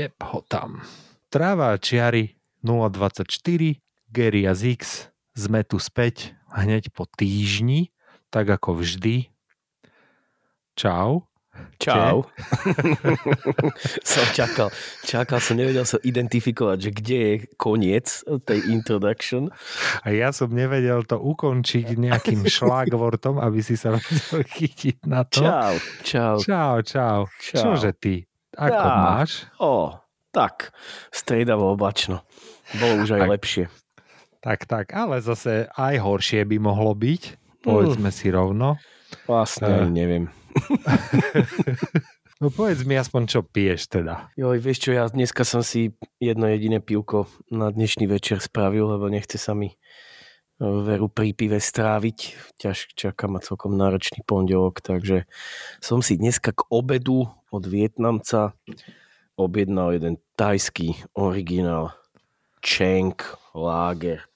Jeb ho tam. Tráva a čiary 024, Gary a Zix, sme tu späť hneď po týždni, tak ako vždy. Čau. Čau. som čakal, čakal som, nevedel som identifikovať, že kde je koniec tej introduction. A ja som nevedel to ukončiť nejakým šlágvortom, aby si sa vedel chytiť na to. Čau, čau. Čau, čau. čau. Čože ty? Ako ja. máš? O, tak, striedavo oblačno. Bolo už aj tak, lepšie. Tak, tak, ale zase aj horšie by mohlo byť. Povedzme mm. si rovno. Vlastne uh. neviem. no povedz mi aspoň, čo piješ teda. Joj, vieš čo, ja dneska som si jedno jediné pivko na dnešný večer spravil, lebo nechce sa mi e, veru pri pive stráviť. Ťaž čaká ma celkom náročný pondelok, takže som si dneska k obedu od Vietnamca objednal jeden tajský originál Cheng Lager.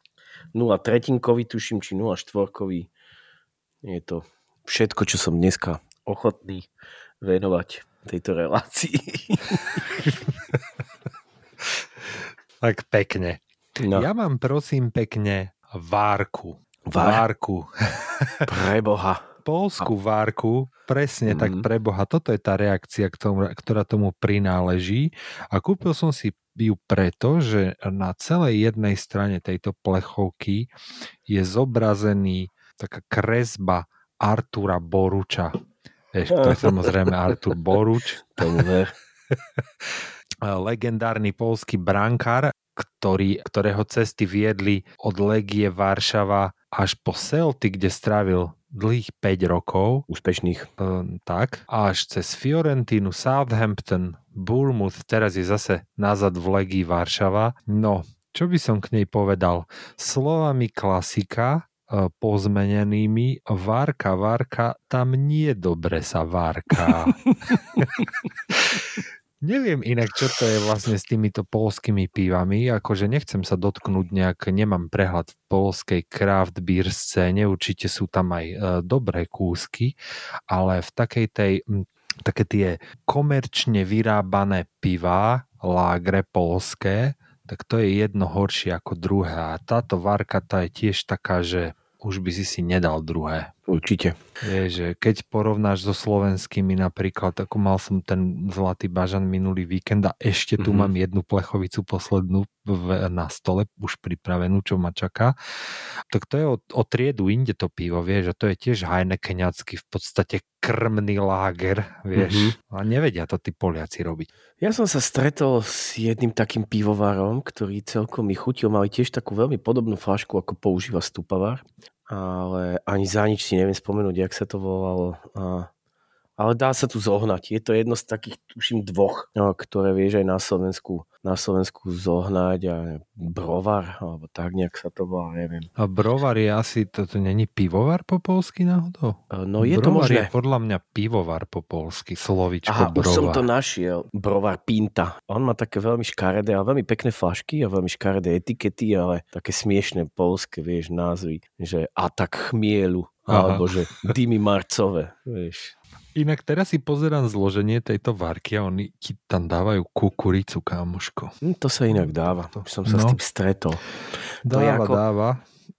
0,3 tuším, či 0,4 Je to všetko, čo som dneska ochotný venovať tejto relácii. tak pekne. No. Ja mám prosím pekne várku. Várku. Preboha. Polskú várku, presne mm. tak preboha. Toto je tá reakcia, ktorá tomu prináleží. A kúpil som si ju preto, že na celej jednej strane tejto plechovky je zobrazený taká kresba Artura Boruča. Vieš, to je samozrejme Artur Boruč. Legendárny polský brankár, ktorý, ktorého cesty viedli od Legie Varšava až po Celtic, kde strávil dlhých 5 rokov. Úspešných. E, tak. Až cez Fiorentínu, Southampton, Bournemouth, teraz je zase nazad v Legii Varšava. No, čo by som k nej povedal? Slovami klasika, E, pozmenenými. Várka, várka, tam nie dobre sa várka. Neviem inak, čo to je vlastne s týmito polskými pívami, akože nechcem sa dotknúť nejak, nemám prehľad v polskej craft beer scéne, určite sú tam aj e, dobré kúsky, ale v takej tej, také tie komerčne vyrábané piva, lágre polské, tak to je jedno horšie ako druhé. A táto várka tá je tiež taká, že už by si si nedal druhé. Určite. Je, že keď porovnáš so slovenskými napríklad, ako mal som ten Zlatý bažan minulý víkend a ešte tu mm-hmm. mám jednu plechovicu poslednú v, na stole, už pripravenú, čo ma čaká, tak to je o, o triedu inde to pivo, vieš, a to je tiež hajnekeňacký v podstate krmný láger, vieš, mm-hmm. a nevedia to tí Poliaci robiť. Ja som sa stretol s jedným takým pivovarom, ktorý celkom mi chutil, mali tiež takú veľmi podobnú flašku, ako používa Stupavár ale ani za nič si neviem spomenúť, jak sa to volalo. A, ale dá sa tu zohnať. Je to jedno z takých, tuším, dvoch, no, ktoré vieš aj na Slovensku, na Slovensku zohnať a brovar, alebo tak nejak sa to volá, neviem. A brovar je asi, to, to není pivovar po polsky náhodou? No je brovar to možné. je podľa mňa pivovar po polsky, slovičko Aha, brovar. už som to našiel. Brovar Pinta. On má také veľmi škaredé a veľmi pekné flašky a veľmi škaredé etikety, ale také smiešné polské, vieš, názvy, že Atak chmielu, Aha. alebo že Dymy marcové, vieš. Inak teraz si pozerám zloženie tejto varky a oni ti tam dávajú kukuricu, kámoško. Hm, to sa inak dáva. Už som sa no. s tým stretol. Dáva, to je ako, dáva.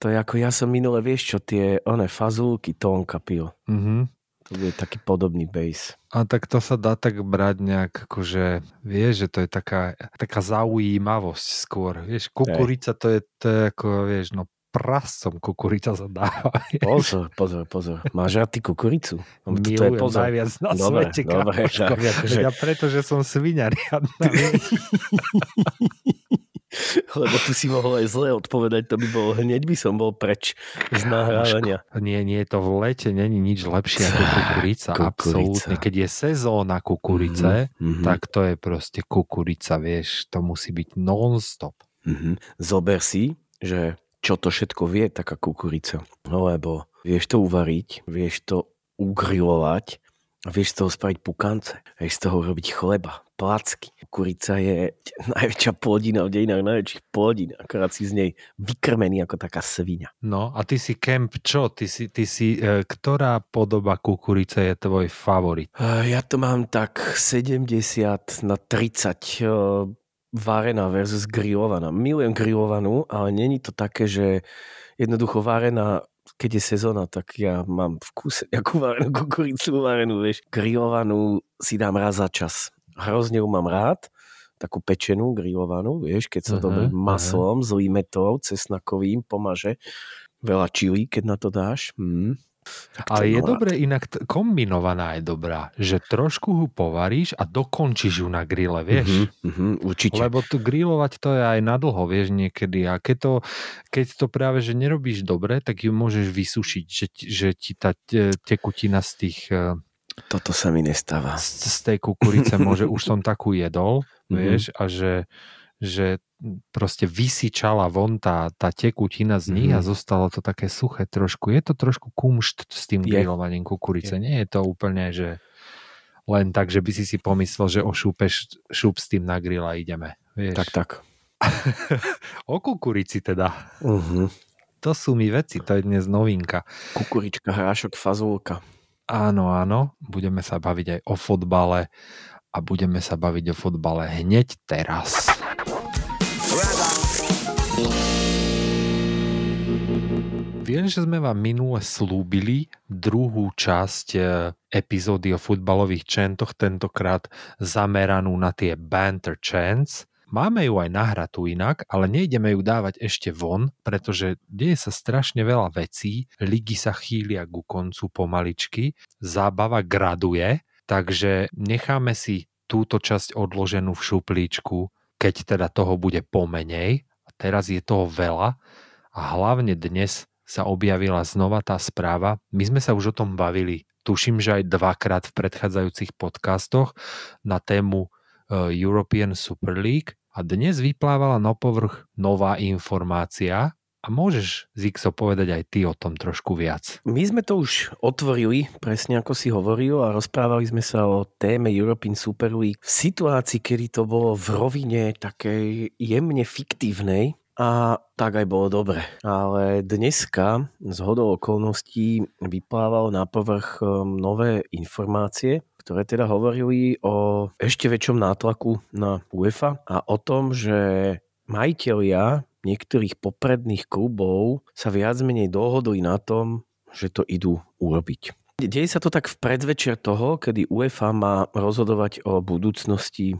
To je ako ja som minule, vieš čo, tie one fazulky tónka pil. Mm-hmm. To bude taký podobný base. A tak to sa dá tak brať nejak, akože, vieš, že to je taká, taká zaujímavosť skôr. Vieš, kukurica to je, to je ako, vieš, no prascom kukurica zadáva. Pozor, pozor, pozor. Máš rád ty kukuricu? No, Milujem pozor. najviac na dobre, svete, dobre, že... Ja preto, že som svinia riadna. Lebo tu si mohol aj zle odpovedať, to by bolo, hneď by som bol preč z nahrávania. Nie, nie to v lete, není nič lepšie ako kukurica. Kukurica. Absolútne. Keď je sezóna kukurice, Mhm, mhm. tak to je proste kukurica, vieš, to musí byť non-stop. Mhm. Zober si, že čo to všetko vie taká kukurica. No lebo vieš to uvariť, vieš to ugrilovať a vieš z toho spraviť pukance. Vieš z toho robiť chleba, placky. Kukurica je najväčšia plodina v dejinách najväčších plodín. Akorát si z nej vykrmený ako taká svinia. No a ty si Kemp čo? Ty si, ty si e, ktorá podoba kukurice je tvoj favorit? Eh, Ja to mám tak 70 na 30 eh, varená versus grillovaná. Milujem grillovanú, ale není to také, že jednoducho varená, keď je sezóna, tak ja mám v kuse nejakú varenú kukuricu varenú, vieš. Grillovanú si dám raz za čas. Hrozne ju mám rád, takú pečenú, grillovanú, vieš, keď sa Mhm, dobrým mhm. maslom, zlým metov, cesnakovým pomaže. Veľa čili, keď na to dáš. Mm. Ale je dobre inak, t- kombinovaná je dobrá, že trošku ho povaríš a dokončíš ju na grille, vieš? Mhm, mhm, určite. Lebo tu grillovať to je aj na dlho, vieš, niekedy. A keď to, keď to práve, že nerobíš dobre, tak ju môžeš vysušiť, že, že ti tá te- tekutina z tých eh, Toto sa mi nestáva. z, z tej kukurice môže, už som takú jedol, Mhm. vieš, a že, že proste vysyčala von tá, tá tekutina z nich a Mhm. zostalo to také suché trošku. Je to trošku kumšt s tým Je. grillovaním kukurice. Nie je to úplne, že len tak, že by si si pomyslel, že ošúpeš šup s tým na grill a ideme. Vieš. Tak, tak. O kukurici teda. Uh-huh. To sú mi veci, to je dnes novinka. Kukurička, hrášok, fazulka. Áno, áno, budeme sa baviť aj o fotbale a budeme sa baviť o fotbale hneď teraz. Viem, že sme vám minule slúbili druhú časť e, epizódy o futbalových čentoch, tentokrát zameranú na tie banter chants. Máme ju aj nahratú inak, ale nejdeme ju dávať ešte von, pretože deje sa strašne veľa vecí, ligy sa chýlia ku koncu pomaličky, zábava graduje, takže necháme si túto časť odloženú v šuplíčku, keď teda toho bude pomenej. A teraz je toho veľa a hlavne dnes sa objavila znova tá správa. My sme sa už o tom bavili, tuším, že aj dvakrát v predchádzajúcich podcastoch na tému eh, European Super League a dnes vyplávala na povrch nová informácia a môžeš, Zixo, povedať aj ty o tom trošku viac. My sme to už otvorili, presne ako si hovoril, a rozprávali sme sa o téme European Super League v situácii, kedy to bolo v rovine takej jemne fiktívnej, a tak aj bolo dobre. Ale dneska z hodou okolností vyplávalo na povrch um, nové informácie, ktoré teda hovorili o ešte väčšom nátlaku na UEFA a o tom, že majiteľia niektorých popredných klubov sa viac menej dohodli na tom, že to idú urobiť. Deje sa to tak v predvečer toho, kedy UEFA má rozhodovať o budúcnosti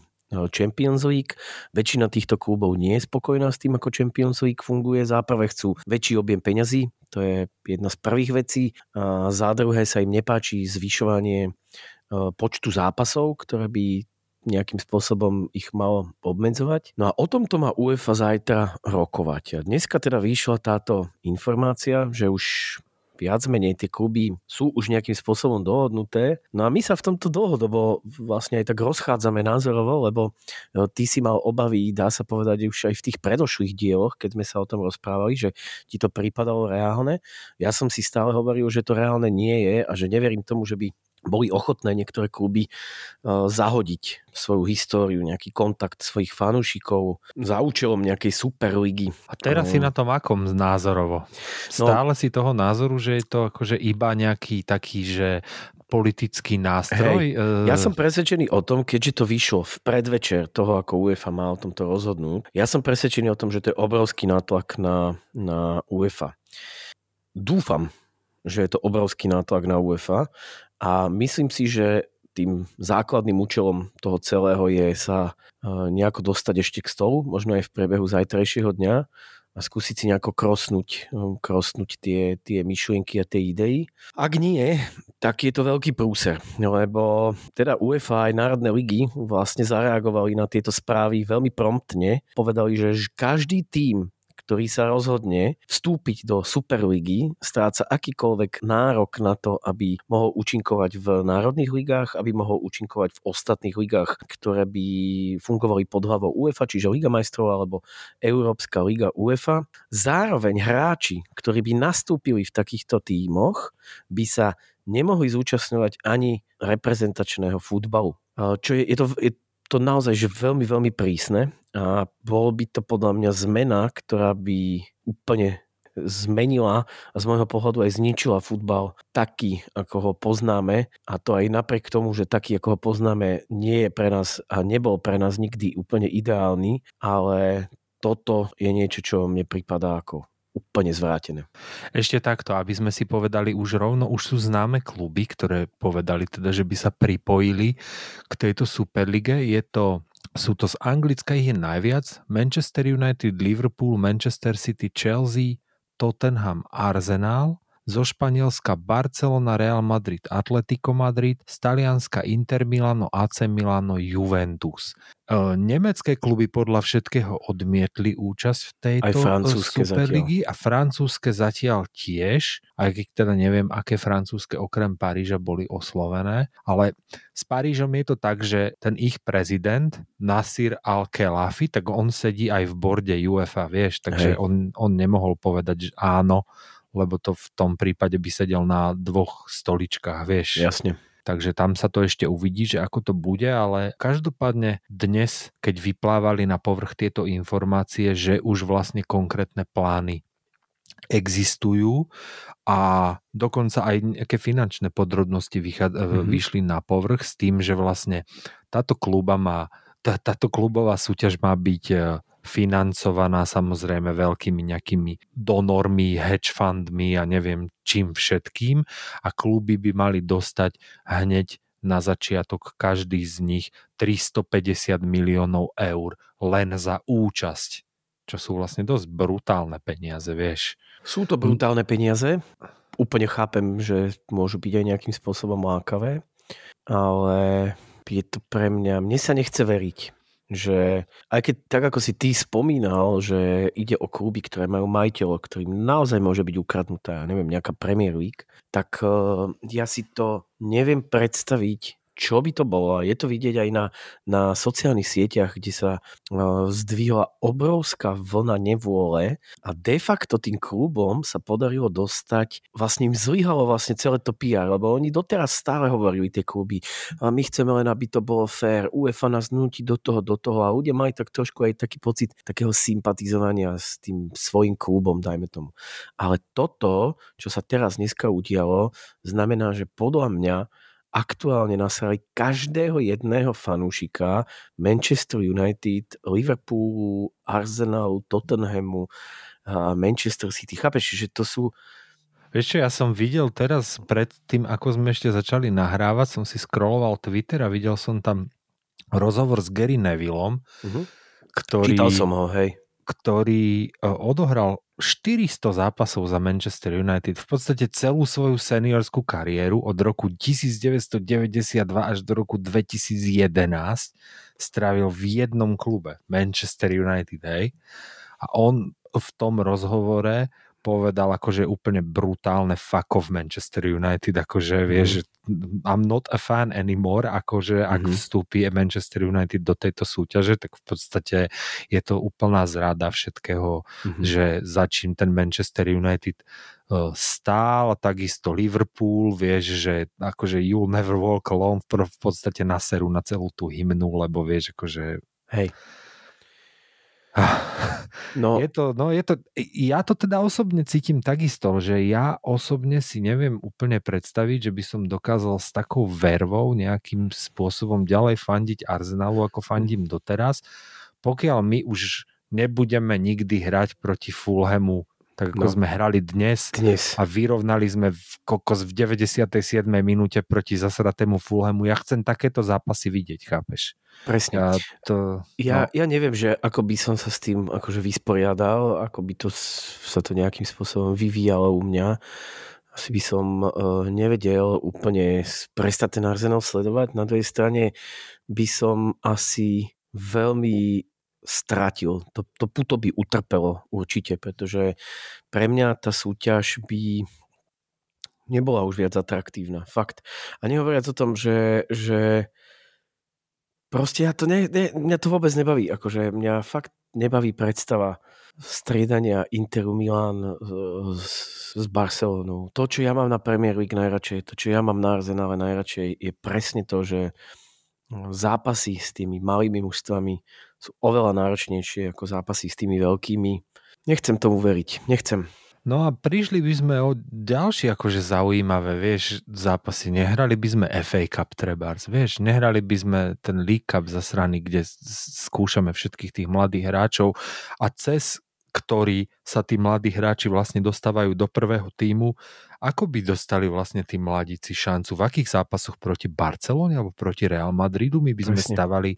Champions League. Väčšina týchto klubov nie je spokojná s tým, ako Champions League funguje. Za prvé chcú väčší objem peňazí, to je jedna z prvých vecí. A za druhé sa im nepáči zvyšovanie e, počtu zápasov, ktoré by nejakým spôsobom ich malo obmedzovať. No a o tomto má UEFA zajtra rokovať. A dneska teda vyšla táto informácia, že už viac menej tie kluby sú už nejakým spôsobom dohodnuté. No a my sa v tomto dlhodobo vlastne aj tak rozchádzame názorovo, lebo e, ty si mal obavy, dá sa povedať už aj v tých predošlých dieloch, keď sme sa o tom rozprávali, že ti to prípadalo reálne. Ja som si stále hovoril, že to reálne nie je a že neverím tomu, že by boli ochotné niektoré kluby uh, zahodiť svoju históriu, nejaký kontakt svojich fanúšikov za účelom nejakej superligy. A teraz si na tom akom názorovo? Stále si toho názoru, že je to akože iba nejaký taký, že politický nástroj? Hej, Eh, ja som presvedčený o tom, keďže to vyšlo v predvečer toho, ako UEFA má o tomto rozhodnúť, ja som presvedčený o tom, že to je obrovský nátlak na, na UEFA. Dúfam, že je to obrovský nátlak na UEFA a myslím si, že tým základným účelom toho celého je sa e, nejako dostať ešte k stolu, možno aj v priebehu zajtrajšieho dňa a skúsiť si nejako krosnúť, e, krosnúť tie, tie myšlienky a tie idei. Ak nie, tak je to veľký prúser, lebo teda UEFA aj Národné ligy vlastne zareagovali na tieto správy veľmi promptne. Povedali, že každý tým, ktorý sa rozhodne vstúpiť do Superligy, stráca akýkoľvek nárok na to, aby mohol účinkovať v národných ligách, aby mohol účinkovať v ostatných ligách, ktoré by fungovali pod hlavou UEFA, čiže Liga majstrov alebo Európska liga UEFA. Zároveň hráči, ktorí by nastúpili v takýchto tímoch, by sa nemohli zúčastňovať ani reprezentačného futbalu. Čo je, je, to, je to naozaj že veľmi, veľmi prísne a bolo by to podľa mňa zmena, ktorá by úplne zmenila a z môjho pohľadu aj zničila futbal taký, ako ho poznáme. A to aj napriek tomu, že taký, ako ho poznáme, nie je pre nás a nebol pre nás nikdy úplne ideálny, ale toto je niečo, čo mne prípada ako úplne zvrátené. Ešte takto, aby sme si povedali už rovno, už sú známe kluby, ktoré povedali teda, že by sa pripojili k tejto Superlige. Je to sú to z Anglicka ich je najviac. Manchester United, Liverpool, Manchester City, Chelsea, Tottenham, Arsenal zo Španielska Barcelona, Real Madrid, Atletico Madrid, z Talianska Inter Milano, AC Milano, Juventus. E, nemecké kluby podľa všetkého odmietli účasť v tejto francúzske Superligi a francúzske zatiaľ tiež, aj keď teda neviem, aké francúzske okrem Paríža boli oslovené, ale s Parížom je to tak, že ten ich prezident Nasir al-Khelafi, tak on sedí aj v borde UEFA, vieš, takže on, on nemohol povedať, že áno, lebo to v tom prípade by sedel na dvoch stoličkách, vieš. Jasne. Takže tam sa to ešte uvidí, že ako to bude, ale každopádne dnes, keď vyplávali na povrch tieto informácie, že už vlastne konkrétne plány existujú a dokonca aj nejaké finančné podrobnosti vychá- mm-hmm. vyšli na povrch s tým, že vlastne táto kluba má tá, táto klubová súťaž má byť financovaná samozrejme veľkými nejakými donormi, hedge fundmi a neviem čím všetkým a kluby by mali dostať hneď na začiatok každý z nich 350 miliónov eur len za účasť čo sú vlastne dosť brutálne peniaze, vieš. Sú to brutálne peniaze. Úplne chápem, že môžu byť aj nejakým spôsobom lákavé, ale je to pre mňa, mne sa nechce veriť, že aj keď tak ako si ty spomínal, že ide o kluby, ktoré majú majiteľov, ktorým naozaj môže byť ukradnutá, neviem, nejaká Premier League, tak uh, ja si to neviem predstaviť, čo by to bolo. Je to vidieť aj na, na sociálnych sieťach, kde sa uh, zdvihla obrovská vlna nevôle a de facto tým klubom sa podarilo dostať, vlastne im zlyhalo vlastne celé to PR, lebo oni doteraz stále hovorili tie kluby, a my chceme len, aby to bolo fér, UEFA nás nutí do toho, do toho a ľudia mali tak trošku aj taký pocit takého sympatizovania s tým svojim klubom, dajme tomu. Ale toto, čo sa teraz dneska udialo, znamená, že podľa mňa aktuálne nasrali každého jedného fanúšika Manchester United, Liverpoolu, Arsenalu, Tottenhamu, Manchester City. Chápeš, že to sú Vieš čo, ja som videl teraz pred tým, ako sme ešte začali nahrávať, som si scrolloval Twitter a videl som tam rozhovor s Gary Nevillom, uh-huh. ktorý... Čítal som ho, hej ktorý e, odohral 400 zápasov za Manchester United, v podstate celú svoju seniorskú kariéru od roku 1992 až do roku 2011 strávil v jednom klube, Manchester United, hej. A on v tom rozhovore povedal akože úplne brutálne fuck of Manchester United, akože mm. vieš, I'm not a fan anymore, akože mm. ak mhm. vstúpi Manchester United do tejto súťaže, tak v podstate je to úplná zrada všetkého, mm. že začím ten Manchester United uh, stál, takisto Liverpool, vieš, že akože you'll never walk alone v podstate naserú na celú tú hymnu, lebo vieš, akože Hej. No. Je to, no je to, ja to teda osobne cítim takisto, že ja osobne si neviem úplne predstaviť, že by som dokázal s takou vervou nejakým spôsobom ďalej fandiť Arsenalu, ako fandím doteraz, pokiaľ my už nebudeme nikdy hrať proti Fulhamu tak ako no. sme hrali dnes, dnes a vyrovnali sme v kokos v 97. minúte proti zasratému Fulhamu. Ja chcem takéto zápasy vidieť, chápeš? Presne. Ja, to, ja, no. ja neviem, že ako by som sa s tým akože vysporiadal, ako by to sa to nejakým spôsobom vyvíjalo u mňa. asi by som uh, nevedel úplne prestať ten Arsenal sledovať. Na druhej strane by som asi veľmi stratil. To, to puto by utrpelo určite, pretože pre mňa tá súťaž by nebola už viac atraktívna. Fakt. A nehovoriac o tom, že, že proste ja to ne, ne, mňa to vôbec nebaví. Akože mňa fakt nebaví predstava striedania Interu Milan s, s Barcelonou. To, čo ja mám na Premier League najradšej, to, čo ja mám na Arsenale najradšej, je presne to, že zápasy s tými malými mužstvami sú oveľa náročnejšie ako zápasy s tými veľkými. Nechcem tomu veriť. Nechcem. No a prišli by sme o ďalšie akože zaujímavé, vieš, zápasy. Nehrali by sme FA Cup trebárs, vieš, nehrali by sme ten League Cup zasraný, kde skúšame všetkých tých mladých hráčov a cez ktorí sa tí mladí hráči vlastne dostávajú do prvého týmu. Ako by dostali vlastne tí mladíci šancu? V akých zápasoch proti Barcelone alebo proti Real Madridu? My by sme Presne. stavali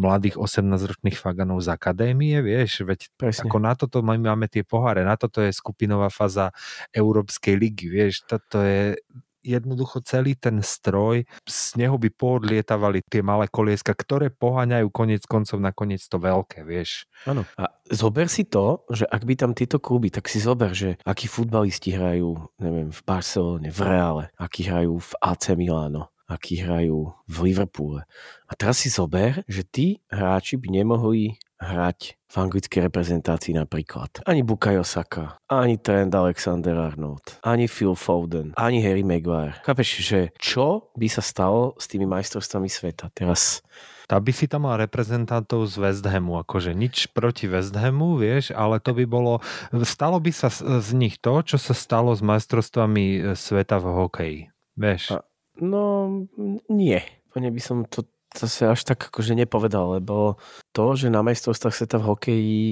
mladých 18-ročných faganov z akadémie, vieš, veď Presne. ako na toto my máme tie poháre, na toto je skupinová fáza Európskej ligy, vieš, toto je jednoducho celý ten stroj, z neho by poodlietavali tie malé kolieska, ktoré poháňajú konec koncov na koniec to veľké, vieš. Áno. A zober si to, že ak by tam tieto kluby, tak si zober, že akí futbalisti hrajú, neviem, v Barcelone, v Reále, akí hrajú v AC Milano, akí hrajú v Liverpoole. A teraz si zober, že tí hráči by nemohli hrať v anglickej reprezentácii napríklad. Ani Bukayo Saka, ani Trent Alexander-Arnold, ani Phil Foden, ani Harry Maguire. Chápeš, že čo by sa stalo s tými majstrovstvami sveta? Teraz tá by si tam mal reprezentantov z West Hamu, akože nič proti West Hamu, vieš, ale to by bolo, stalo by sa z nich to, čo sa stalo s majstrovstvami e, sveta v hokeji, vieš. No, nie. Plne by som to to sa až tak akože nepovedal, lebo to, že na majstrovstvách sveta v hokeji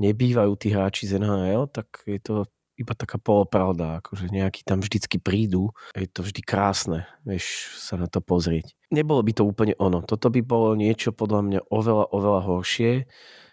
nebývajú tí hráči z NHL, tak je to iba taká polopravda, akože nejakí tam vždycky prídu, je to vždy krásne, vieš sa na to pozrieť. Nebolo by to úplne ono, toto by bolo niečo podľa mňa oveľa, oveľa horšie,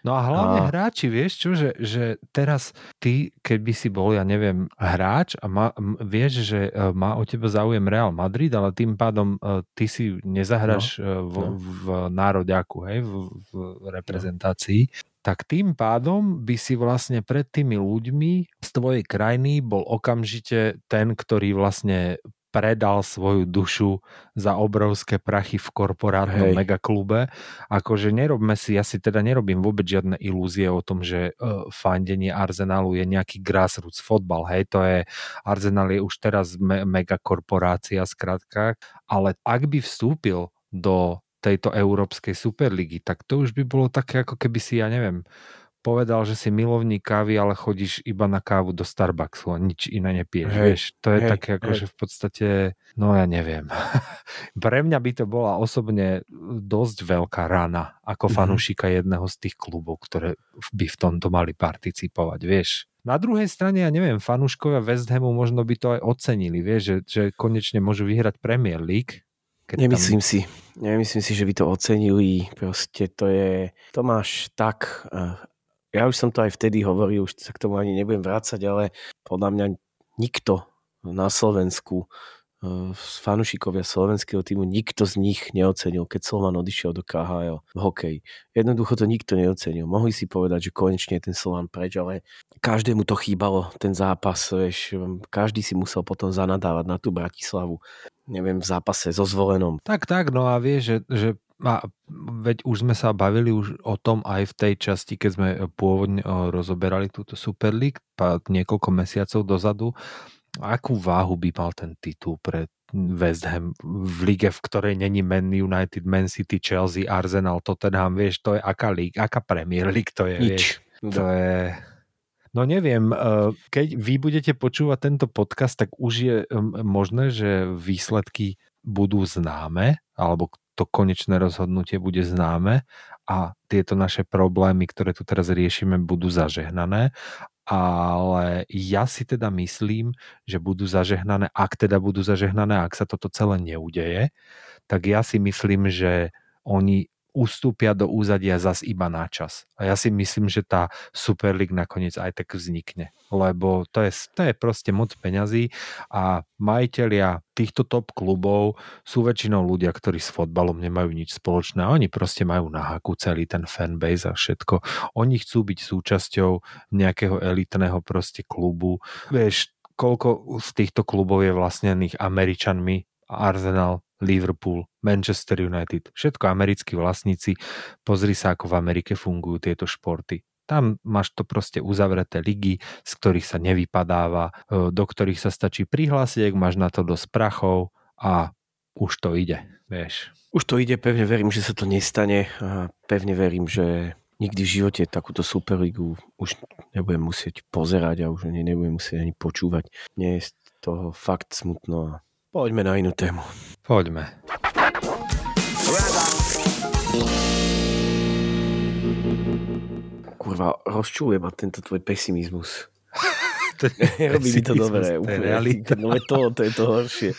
No a hlavne a... hráči, vieš čo, že, že teraz ty, keby si bol, ja neviem, hráč a má, vieš, že e, má o teba záujem Real Madrid, ale tým pádom e, ty si nezahraš no, e, v, no. v nároďaku, hej, v, v reprezentácii, no tak tým pádom by si vlastne pred tými ľuďmi z tvojej krajiny bol okamžite ten, ktorý vlastne predal svoju dušu za obrovské prachy v korporátnom Hej. megaklube. Akože nerobme si, ja si teda nerobím vôbec žiadne ilúzie o tom, že uh, fandenie Arsenalu je nejaký grassroots fotbal. Hej, to je, Arsenal je už teraz me- megakorporácia skrátka, ale ak by vstúpil do tejto Európskej superligy, tak to už by bolo také, ako keby si, ja neviem, povedal, že si milovník kávy, ale chodíš iba na kávu do Starbucksu a nič iné nepiješ. Hej, vieš, to je hej, také ako, hej. že v podstate, no ja neviem. Pre mňa by to bola osobne dosť veľká rana ako mm-hmm. fanúšika jedného z tých klubov, ktoré by v tomto mali participovať, vieš. Na druhej strane, ja neviem, fanúškovia West Hamu možno by to aj ocenili, vieš, že, že konečne môžu vyhrať Premier League, keď Nemyslím tam... si. Nemyslím si, že by to ocenili. Proste to je... To máš tak eh, ja už som to aj vtedy hovoril, už sa k tomu ani nebudem vrácať, ale podľa mňa nikto na Slovensku z eh, fanúšikovia slovenského týmu, nikto z nich neocenil, keď Slovan odišiel do KHL v hokeji. Jednoducho to nikto neocenil. Mohli si povedať, že konečne je ten Slovan preč, ale každému to chýbalo, ten zápas. Vieš, každý si musel potom zanadávať na tú Bratislavu neviem, v zápase so zvolenom. Tak, tak, no a vieš, že, že a veď už sme sa bavili už o tom aj v tej časti, keď sme pôvodne rozoberali túto Super League niekoľko mesiacov dozadu. Akú váhu by mal ten titul pre West Ham v lige, v ktorej není Man United, Man City, Chelsea, Arsenal, Tottenham, vieš, to je aká league, aká Premier League to je, Nič. vieš. To je... No neviem, keď vy budete počúvať tento podcast, tak už je možné, že výsledky budú známe, alebo to konečné rozhodnutie bude známe a tieto naše problémy, ktoré tu teraz riešime, budú zažehnané. Ale ja si teda myslím, že budú zažehnané, ak teda budú zažehnané, ak sa toto celé neudeje, tak ja si myslím, že oni ustúpia do úzadia zas iba na čas. A ja si myslím, že tá Super League nakoniec aj tak vznikne, lebo to je, to je proste moc peňazí a majiteľia týchto top klubov sú väčšinou ľudia, ktorí s fotbalom nemajú nič spoločné. Oni proste majú na haku celý ten fanbase a všetko. Oni chcú byť súčasťou nejakého elitného proste klubu. Vieš, koľko z týchto klubov je vlastnených Američanmi, Arsenal, Liverpool, Manchester United, všetko americkí vlastníci. Pozri sa, ako v Amerike fungujú tieto športy. Tam máš to proste uzavreté ligy, z ktorých sa nevypadáva, e, do ktorých sa stačí prihlásiť, máš na to dosť prachov a už to ide, vieš. Už to ide, pevne verím, že sa to nestane a pevne verím, že nikdy v živote takúto Superligu už nebudem musieť pozerať a už nebudem musieť ani počúvať. Nie je z toho fakt smutno poďme na inú tému. Poďme. Kurva, rozčuluje ma tento tvoj pesimizmus. To je Nerobí mi to dobre. je úplne. No veď to, to je to horšie.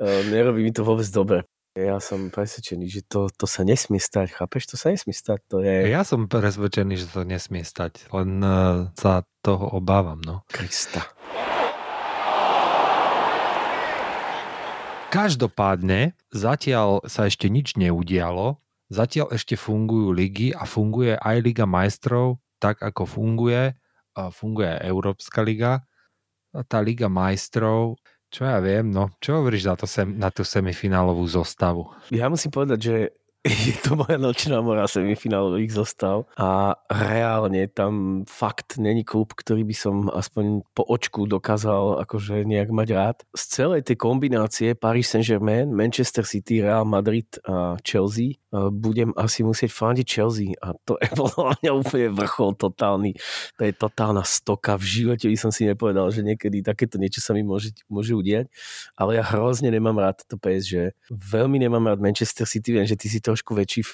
Uh, Nerobí mi to vôbec dobre. Ja som presvedčený, že to, to sa nesmie stať. Chápeš? To sa nesmie stať. To je Ja som presvedčený, že to nesmie stať, len uh, sa toho obávam, no. Krista. Každopádne, zatiaľ sa ešte nič neudialo, zatiaľ ešte fungujú ligy a funguje aj Liga majstrov tak, ako funguje, funguje aj Európska liga. A tá Liga majstrov, čo ja viem, no, čo hovoríš na, to sem, na tú semifinálovú zostavu? Ja musím povedať, že je to moja nočná mora semifinálových zostav a reálne tam fakt není klub, ktorý by som aspoň po očku dokázal akože nejak mať rád. Z celej tej kombinácie Paris Saint-Germain, Manchester City, Real Madrid a Chelsea budem asi musieť fandiť Chelsea a to je podľa mňa úplne vrchol totálny. To je totálna stoka. V živote by som si nepovedal, že niekedy takéto niečo sa mi môže, môže udiať. Ale ja hrozne nemám rád to PSG. Veľmi nemám rád Manchester City. Viem, že ty si trošku väčší,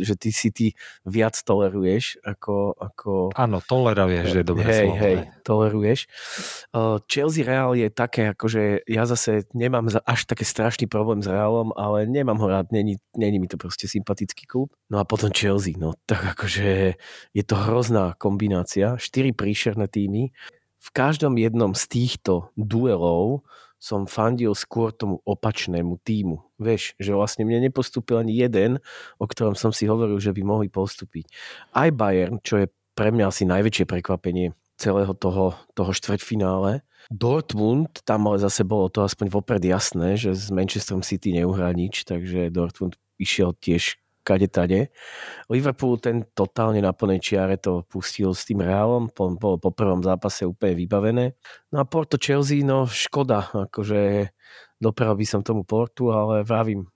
že ty si ty viac toleruješ ako... ako Áno, toleruješ, že je dobré hej, slovo. hej, toleruješ. Uh, Chelsea Real je také, akože ja zase nemám až také strašný problém s Realom, ale nemám ho rád, není, není mi to proste sympatický klub. No a potom Chelsea, no tak akože je to hrozná kombinácia, štyri príšerné týmy. V každom jednom z týchto duelov som fandil skôr tomu opačnému týmu. Vieš, že vlastne mne nepostúpil ani jeden, o ktorom som si hovoril, že by mohli postúpiť. Aj Bayern, čo je pre mňa asi najväčšie prekvapenie celého toho, toho štvrťfinále. Dortmund, tam ale zase bolo to aspoň vopred jasné, že s Manchesterom City neuhrá nič, takže Dortmund išiel tiež kade tade. Liverpool ten totálne na plnej čiare to pustil s tým Realom, po, bolo po prvom zápase úplne vybavené. No a Porto Chelsea, no škoda, akože dopral by som tomu Portu, ale vravím,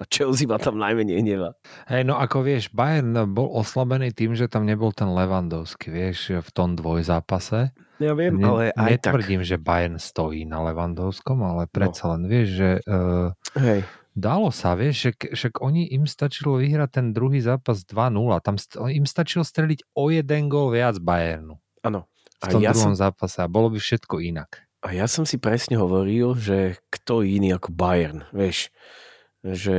tá Chelsea ma tam najmenej hneva. Hej, no ako vieš, Bayern bol oslabený tým, že tam nebol ten Levandovský, vieš, v tom dvojzápase. Ja viem, Ne, ale aj tak. netvrdím, že Bayern stojí na Levandovskom, ale predsa len vieš, že uh, Hej, dalo sa, vieš, že však oni im stačilo vyhrať ten druhý zápas 2-0, tam st- im stačilo streliť o jeden gól viac Bayernu áno. v tom ja, druhom som, zápase a bolo by všetko inak. a ja som si presne hovoril, že kto iný ako Bayern, vieš, že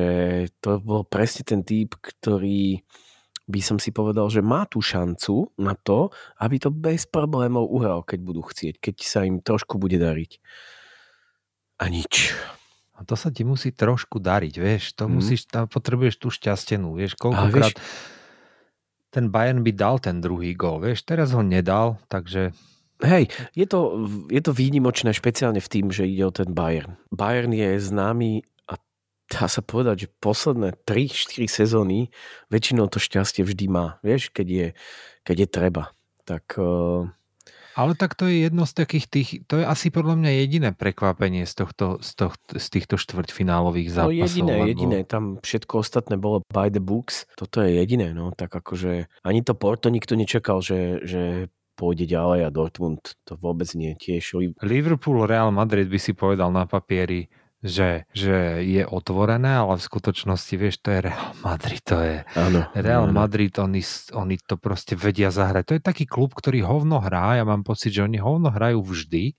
to bol presne ten typ, ktorý by som si povedal, že má tú šancu na to, aby to bez problémov uhral, keď budú chcieť, keď sa im trošku bude dariť. A nič. A to sa ti musí trošku dariť, vieš, to Mhm. musíš, tam potrebuješ tú šťastenú, vieš, koľkokrát vieš, ten Bayern by dal ten druhý gól, vieš, teraz ho nedal, takže Hej, je to, je to výnimočné špeciálne v tým, že ide o ten Bayern. Bayern je známy dá sa povedať, že posledné 3-4 sezóny väčšinou to šťastie vždy má. Vieš, keď je, keď je treba. Tak uh, Ale tak to je jedno z takých tých, to je asi podľa mňa jediné prekvapenie z, tohto, z, tohto, z týchto štvrťfinálových no zápasov. jediné, lebo... jediné, tam všetko ostatné bolo by the books. Toto je jediné, no tak akože ani to Porto nikto nečakal, že, že pôjde ďalej a Dortmund to vôbec nie tiež. Liverpool, Real Madrid by si povedal na papieri, že, že je otvorené, ale v skutočnosti, vieš, to je Real Madrid, to je Áno. Real áno. Madrid, oni, oni to proste vedia zahrať. To je taký klub, ktorý hovno hrá, ja mám pocit, že oni hovno hrajú vždy,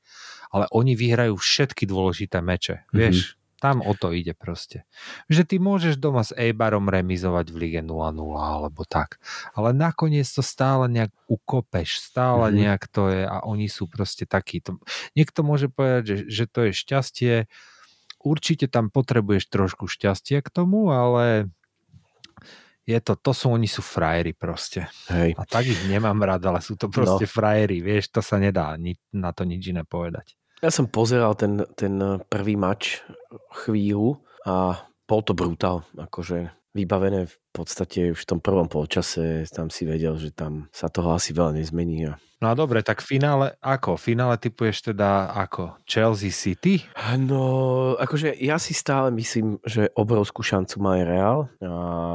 ale oni vyhrajú všetky dôležité meče, Mhm. vieš. Tam o to ide proste. Že ty môžeš doma s Eibarom remizovať v lige 0-0 alebo tak. Ale nakoniec to stále nejak ukopeš, stále mm-hmm. nejak to je a oni sú proste takí. To, niekto môže povedať, že, že to je šťastie. Určite tam potrebuješ trošku šťastia k tomu, ale je to, to sú, oni sú frajeri proste. Hej. A tak ich nemám rád, ale sú to proste no. frajeri, vieš, to sa nedá ni, na to nič iné povedať. Ja som pozeral ten, ten prvý mač chvíľu a bol to brutál, akože vybavené v podstate už v tom prvom polčase, tam si vedel, že tam sa toho asi veľa nezmení. A... No a dobre, tak v finále ako? V finále typuješ teda ako? Chelsea City? No, akože ja si stále myslím, že obrovskú šancu má aj Real a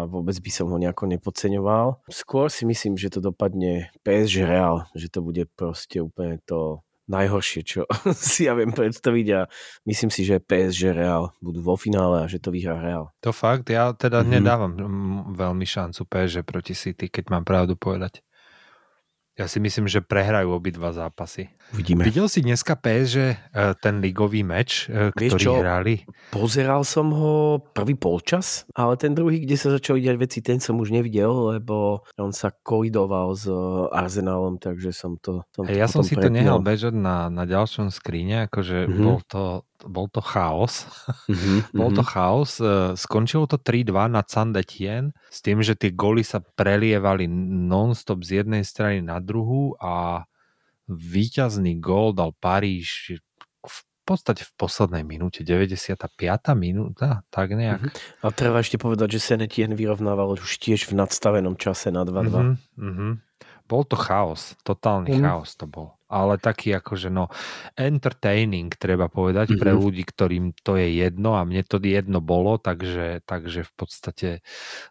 vôbec by som ho nejako nepodceňoval. Skôr si myslím, že to dopadne PSG Real, že to bude proste úplne to najhoršie, čo si ja viem predstaviť a myslím si, že PSG Real budú vo finále a že to vyhrá Real. To fakt, ja teda mm-hmm. nedávam veľmi šancu PSG proti City, keď mám pravdu povedať. Ja si myslím, že prehrajú obidva zápasy. Vidíme. Videl si dneska PSG e, ten ligový meč, e, ktorý čo? hrali? Pozeral som ho prvý polčas, ale ten druhý, kde sa začali diať veci, ten som už nevidel, lebo on sa kolidoval s Arsenalom, takže som to som Ja som si to nehal bežať na, na ďalšom skríne, akože mm-hmm. bol to bol to chaos. Mm-hmm, bol to chaos. E, skončilo to 3-2 na Sandetien s tým, že tie goly sa prelievali non-stop z jednej strany na druhú a víťazný gól dal Paríž v podstate v poslednej minúte, 95. minúta, tak nejak. Mm-hmm. A treba ešte povedať, že Senetien vyrovnával už tiež v nadstavenom čase na 2-2. Mm-hmm, mm-hmm. Bol to chaos, totálny mm. chaos to bol ale taký akože no entertaining, treba povedať, mm-hmm. pre mhm. ľudí, ktorým to je jedno a mne to jedno bolo, takže, takže v podstate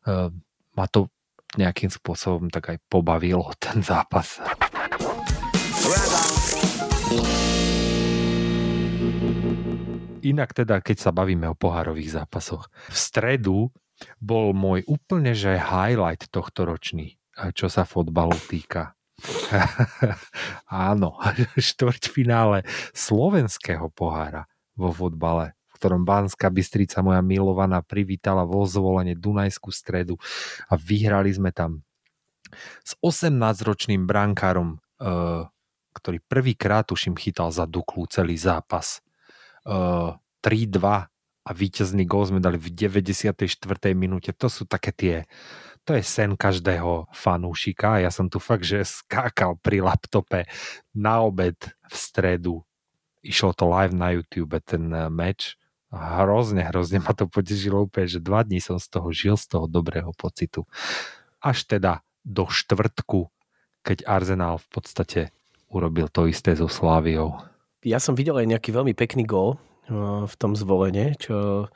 uh, ma to nejakým spôsobom tak aj pobavilo ten zápas. Inak teda, keď sa bavíme o pohárových zápasoch, v stredu bol môj úplne že highlight tohto ročný, čo sa fotbalu týka. Áno, štvrťfinále slovenského pohára vo fotbale, v ktorom Banská Bystrica, moja milovaná, privítala vo zvolenie Dunajskú stredu a vyhrali sme tam s 18-ročným brankárom, uh, ktorý prvýkrát, tuším, chytal za Duklu celý zápas. Uh, 3-2 a víťazný gól sme dali v 94. minúte. To sú také tie to je sen každého fanúšika. Ja som tu fakt, že skákal pri laptope na obed v stredu. Išlo to live na YouTube, ten eh, meč. Hrozne, hrozne ma to potešilo úplne, že dva dní som z toho žil, z toho dobrého pocitu. Až teda do štvrtku, keď Arsenal v podstate urobil to isté so Sláviou. Ja som videl aj nejaký veľmi pekný gól eh, v tom zvolenie, čo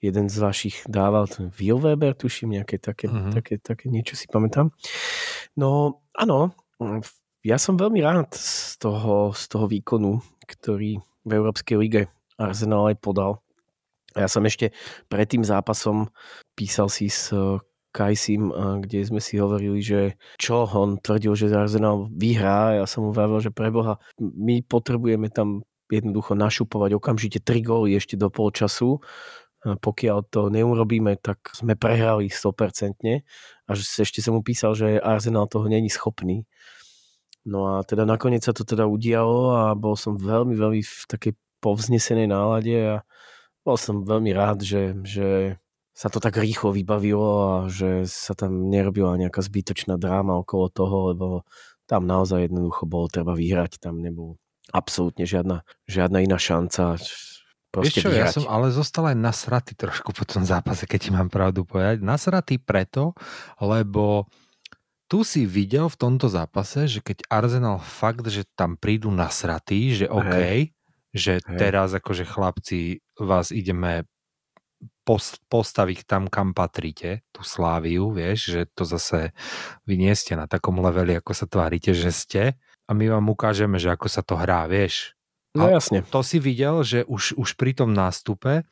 jeden z vašich dával, ten Will Weber, tuším, nejaké také, uh-huh. také, také niečo si pamätám. No, áno, ja som veľmi rád z toho, z toho výkonu, ktorý v Európskej lige Arsenal aj podal. Ja som ešte pred tým zápasom písal si s eh, Kajsim, kde sme si hovorili, že čo on tvrdil, že Arsenal vyhrá. Ja som mu vravil, že preboha, my potrebujeme tam jednoducho našupovať okamžite tri góly ešte do polčasu pokiaľ to neurobíme, tak sme prehrali 100% a ešte som mu písal, že Arsenal toho není schopný. No a teda nakoniec sa to teda udialo a bol som veľmi, veľmi v takej povznesenej nálade a bol som veľmi rád, že, že sa to tak rýchlo vybavilo a že sa tam nerobila nejaká zbytočná dráma okolo toho, lebo tam naozaj jednoducho bolo treba vyhrať, tam nebol absolútne žiadna, žiadna iná šanca Vieš čo, vyhrať. ja som ale zostal aj nasratý trošku po tom zápase, keď ti mám pravdu povedať. Nasratý preto, lebo tu si videl v tomto zápase, že keď Arsenal fakt, že tam prídu nasratí, že OK, hey. že hey. teraz akože chlapci vás ideme post, postaviť tam, kam patríte, tú Sláviu, vieš, že to zase vy nie ste na takom leveli, ako sa tvárite, že ste a my vám ukážeme, že ako sa to hrá, vieš, No a jasne. To si videl, že už, už pri tom nástupe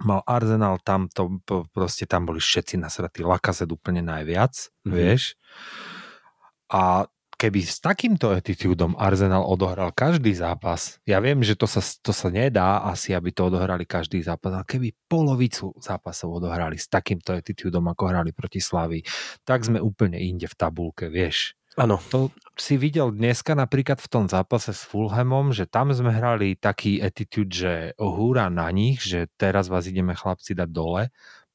mal Arsenal tam, to, proste tam boli všetci nasratí, Lakazet úplne najviac, mm-hmm. vieš. A keby s takýmto attitúdom Arsenal odohral každý zápas, ja viem, že to sa, to sa nedá asi, aby to odohrali každý zápas, ale keby polovicu zápasov odohrali s takýmto attitúdom, ako hrali proti Slavii, tak sme úplne inde v tabulke, vieš. Áno. To si videl dneska napríklad v tom zápase s Fulhamom, že tam sme hrali taký attitude, že húra na nich, že teraz vás ideme chlapci dať dole,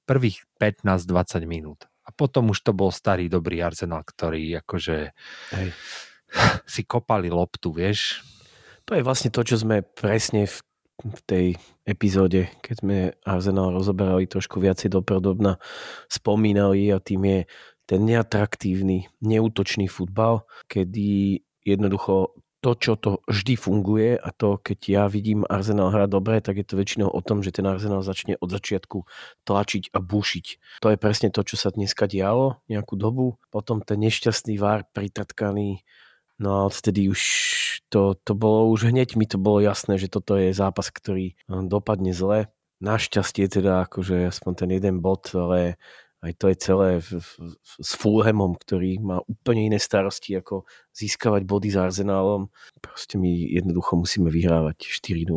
prvých 15-20 minút a potom už to bol starý dobrý Arsenal, ktorý akože Hej. si kopali loptu, vieš. To je vlastne to, čo sme presne v, v tej epizóde, keď sme Arsenal rozoberali trošku viacej dopredobna, spomínali a tým je ten neatraktívny, neútočný futbal, kedy jednoducho to, čo to vždy funguje a to, keď ja vidím Arsenal hrať dobre, tak je to väčšinou o tom, že ten Arsenal začne od začiatku tlačiť a bušiť. To je presne to, čo sa dneska dialo nejakú dobu. Potom ten nešťastný vár pritatkaný No a odtedy už to, to bolo, už hneď mi to bolo jasné, že toto je zápas, ktorý dopadne zle. Našťastie teda akože aspoň ten jeden bod, ale aj to je celé s Fulhamom, ktorý má úplne iné starosti, ako získavať body s Arsenálom. Proste my jednoducho musíme vyhrávať 4-0.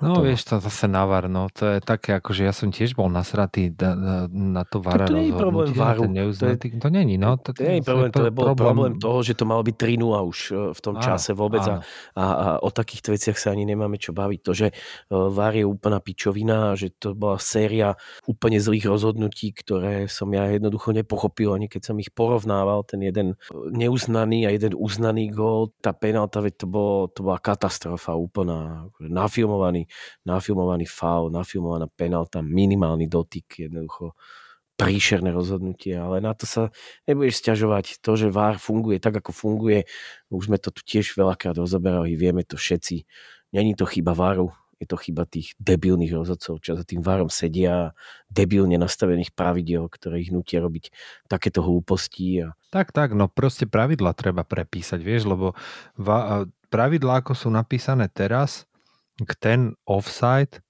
No to... vieš, to zase navar, no to je také, akože ja som tiež bol nasratý na, na, na to vara to, to nie je problém varu. To, je, to není, no. To, to, nie je problém, to je bol problém... problém toho, že to malo byť 3-0 už e, v tom áno, čase vôbec a, a, a o takýchto veciach sa ani nemáme čo baviť. To, že e, VAR je úplná pičovina, že to bola séria úplne zlých rozhodnutí, ktoré som ja jednoducho nepochopil, ani keď som ich porovnával, ten jeden neuznaný a jeden uznaný gól, tá penálta, veď to, bolo, to bola katastrofa úplná, nafilmovaný, nafilmovaný faul, nafilmovaná penálta, minimálny dotyk, jednoducho príšerné rozhodnutie, ale na to sa nebudeš sťažovať. To, že VAR funguje tak, ako funguje, už sme to tu tiež veľakrát rozoberali, vieme to všetci. Není to chyba VARu, je to chyba tých debilných rozhodcov, čo za tým varom sedia, debilne nastavených pravidel, ktoré ich nutia robiť takéto hlúposti. A... Tak, tak, no proste pravidla treba prepísať, vieš, lebo va- pravidlá, ako sú napísané teraz, k ten offside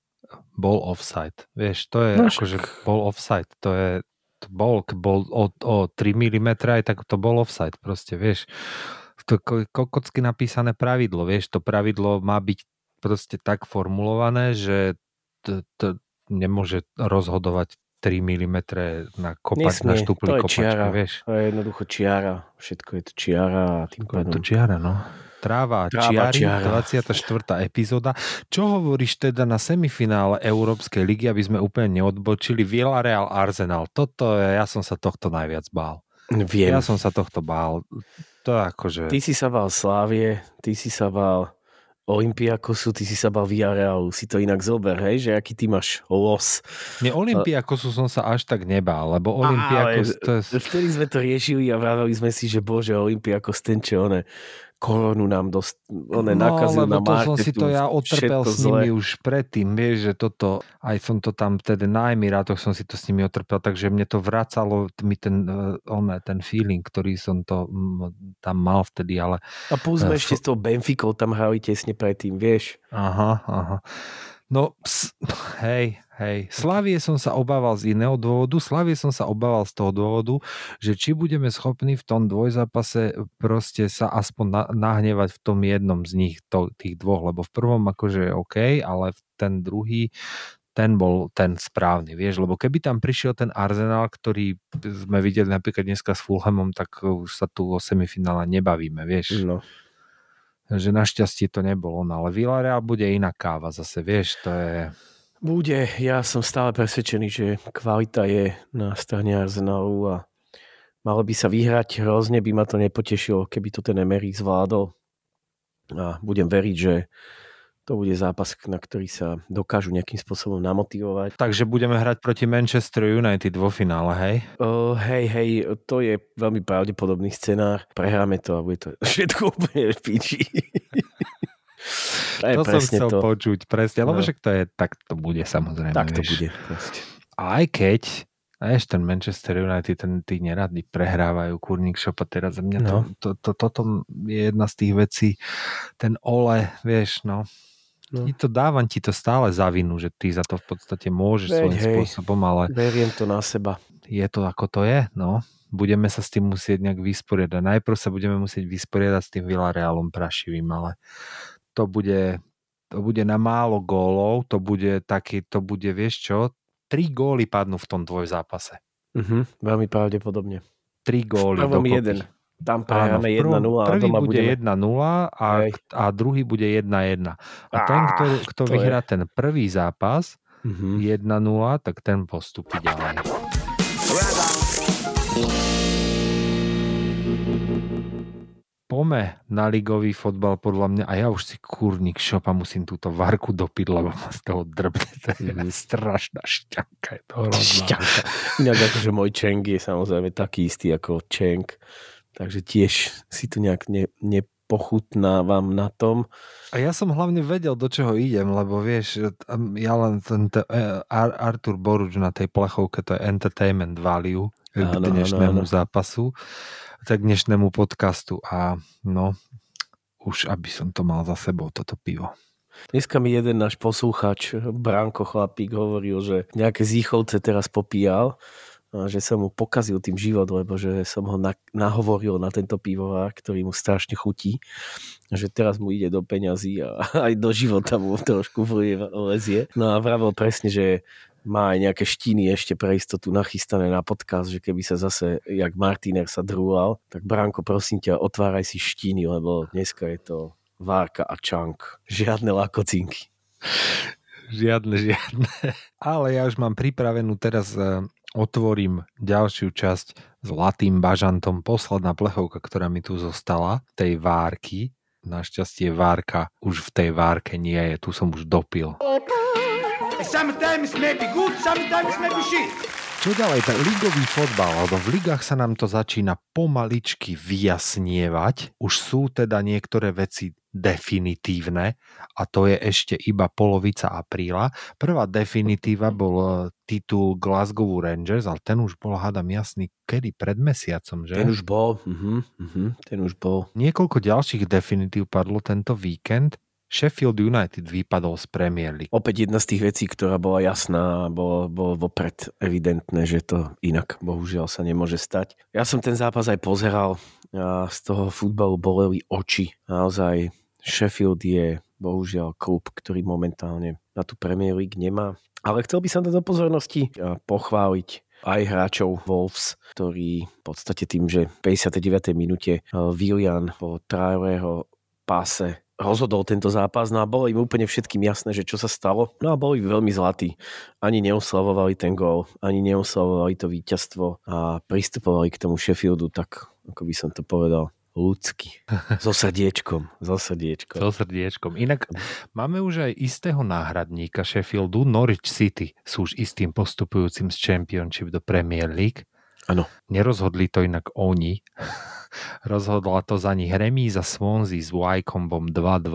bol offside. Vieš, to je no, akože bol offside. To je, to bol, bol o, o 3 mm aj tak to bol offside. Proste, vieš, to kokocky napísané pravidlo, vieš, to pravidlo má byť proste tak formulované, že to, to nemôže rozhodovať 3 mm na, kopač, na štúpli to je kopačke, čiara, vieš. To je jednoducho čiara. Všetko je to čiara. A tým pádom... Je to čiara, no. Tráva, Tráva čiary, čiara. 24. epizóda. Čo hovoríš teda na semifinále Európskej ligy, aby sme úplne neodbočili? Villarreal Arsenal. Toto je, ja som sa tohto najviac bál. Viem. Ja som sa tohto bál. To akože... Ty si sa bál Slávie, ty si sa bál Olympiakosu, ty si sa bal Villarrealu, si to inak zober, hej, že aký ty máš los. Nie, Olympiakosu som sa až tak nebál, lebo Olympiakos to je... Vtedy sme to riešili a vraveli sme si, že bože, Olympiakos ten čo, one, koronu nám dost, one no, nakazil na to som si to ja otrpel s nimi zle. už predtým, vieš, že toto, aj som to tam tedy na Emirátoch som si to s nimi otrpel, takže mne to vracalo mi ten, eh, on, ten feeling, ktorý som to tam mal vtedy, ale... A plus sme uh, ešte s tou Benficou tam hrali tesne predtým, vieš. Aha, aha. No, ps, hej, hej. Slavie som sa obával z iného dôvodu. Slavie som sa obával z toho dôvodu, že či budeme schopní v tom dvojzápase proste sa aspoň na, nahnevať v tom jednom z nich, to, tých dvoch, lebo v prvom akože je OK, ale ten druhý ten bol ten správny, vieš, lebo keby tam prišiel ten Arsenal, ktorý sme videli napríklad dneska s Fulhamom, tak už sa tu o semifinále nebavíme, vieš. No že našťastie to nebolo, no ale Villarreal bude iná káva zase, vieš, to je... Bude, ja som stále presvedčený, že kvalita je na strane Arsenalu a malo by sa vyhrať, hrozne by ma to nepotešilo, keby to ten Emery zvládol. A budem veriť, že to bude zápas, na ktorý sa dokážu nejakým spôsobom namotivovať. Takže budeme hrať proti Manchester United vo finále, hej? Uh, hej, hej, to je veľmi pravdepodobný scenár. Prehráme to a bude to všetko úplne piči. to, to som chcel to. počuť, presne, lebo no. však to je, tak to bude samozrejme. Tak to vieš. bude, proste. Aj keď, Vieš, ten Manchester United, ten tí neradi prehrávajú kurník šopa teraz. Mňa no. to, to, to, toto je jedna z tých vecí. Ten Ole, vieš, no. No. Ti to dávam ti to stále za vinu, že ty za to v podstate môžeš Veď, svojím hej, spôsobom, ale... Veriem to na seba. Je to ako to je, no. budeme sa s tým musieť nejak vysporiadať. Najprv sa budeme musieť vysporiadať s tým Villarealom prašivým, ale to bude, to bude na málo gólov, to bude taký, to bude, vieš čo, tri góly padnú v tom tvoj zápase. Uh-huh, veľmi pravdepodobne. Tri góly Prvom dokopy. jeden. Tam prehráme v prvom- 1-0 a doma bude budeme... 1-0 a, Hej. a druhý bude 1-1. A ten, kto, kto to vyhrá ten prvý zápas Uh-huh. 1-0, tak ten postupí ďalej. Pome na ligový fotbal podľa mňa a ja už si kurník šopa musím túto varku dopiť, lebo ma z toho drbne. To je Mhm. strašná šťanka. Je to hrozná. Šťanka. Inak akože môj Čeng je samozrejme taký istý ako Čeng, takže tiež si to nejak ne, nepochutnávam na tom. A ja som hlavne vedel, do čoho idem, lebo vieš, ja len ten e, Ar- Artur Boruč na tej plechovke, to je entertainment value k áno, dnešnému áno. zápasu, tak dnešnému podcastu a no, už aby som to mal za sebou, toto pivo. Dneska mi jeden náš posluchač, Branko Chlapík, hovoril, že nejaké zýchovce teraz popíjal, že som mu pokazil tým život, lebo že som ho na, nahovoril na tento pivovar, ktorý mu strašne chutí. Že teraz mu ide do peňazí a aj do života mu trošku lezie. No a vravel presne, že má aj nejaké štiny ešte pre istotu nachystané na podcast, že keby sa zase, jak Martiner sa drúal, tak Branko, prosím ťa, otváraj si štiny, lebo dneska je to Várka a Čank. Žiadne lakocinky. Žiadne, žiadne. Ale ja už mám pripravenú teraz, e, otvorím ďalšiu časť zlatým bažantom. Posledná plechovka, ktorá mi tu zostala, tej várky. Našťastie várka už v tej várke nie je, tu som už dopil. Sometimes maybe good, sometimes maybe shit. Čo ďalej, ten ligový fotbal, lebo v ligách sa nám to začína pomaličky vyjasnievať. Už sú teda niektoré veci definitívne a to je ešte iba polovica apríla. Prvá definitíva bol e, titul Glasgow Rangers, ale ten už bol, hádam, jasný, kedy? Pred mesiacom, že? Ten už bol. Uh-huh, uh-huh, ten už bol. Niekoľko ďalších definitív padlo tento víkend. Sheffield United vypadol z Premier League. Opäť jedna z tých vecí, ktorá bola jasná bolo, bolo vopred evidentné, že to inak bohužiaľ sa nemôže stať. Ja som ten zápas aj pozeral a z toho futbalu boleli oči. Naozaj Sheffield je bohužiaľ klub, ktorý momentálne na tú Premier League nemá. Ale chcel by som to do pozornosti pochváliť aj hráčov Wolves, ktorí v podstate tým, že v 59. minúte Willian po trajového páse rozhodol tento zápas, no a bolo im úplne všetkým jasné, že čo sa stalo. No a boli veľmi zlatí. Ani neoslavovali ten gól, ani neoslavovali to víťazstvo a pristupovali k tomu Sheffieldu tak, ako by som to povedal, ľudsky. So srdiečkom. So srdiečkom. So srdiečkom. Inak máme už aj istého náhradníka Sheffieldu. Norwich City sú už istým postupujúcim z Championship do Premier League. Áno. Nerozhodli to inak oni. Rozhodla to za nich remíza Swansea s Wycombom 2-2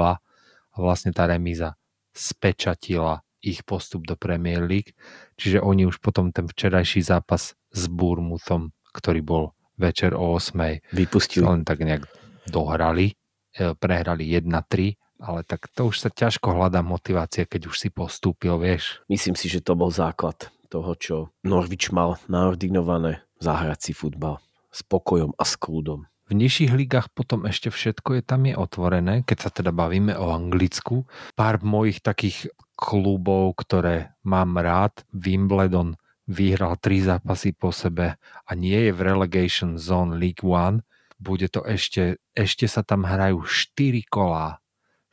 a vlastne tá remíza spečatila ich postup do Premier League. Čiže oni už potom ten včerajší zápas s Bournemouthom, ktorý bol večer o 8. Vypustili. len tak nejak dohrali, e, prehrali 1-3, ale tak to už sa ťažko hľadá motivácia, keď už si postúpil, vieš. Myslím si, že to bol základ toho, čo Norwich mal naordinované zahrať si futbal s pokojom a s kľudom. V nižších ligách potom ešte všetko je tam je otvorené, keď sa teda bavíme o Anglicku. Pár mojich takých klubov, ktoré mám rád, Wimbledon vyhral tri zápasy po sebe a nie je v relegation zone League One. Bude to ešte, ešte sa tam hrajú 4 kolá,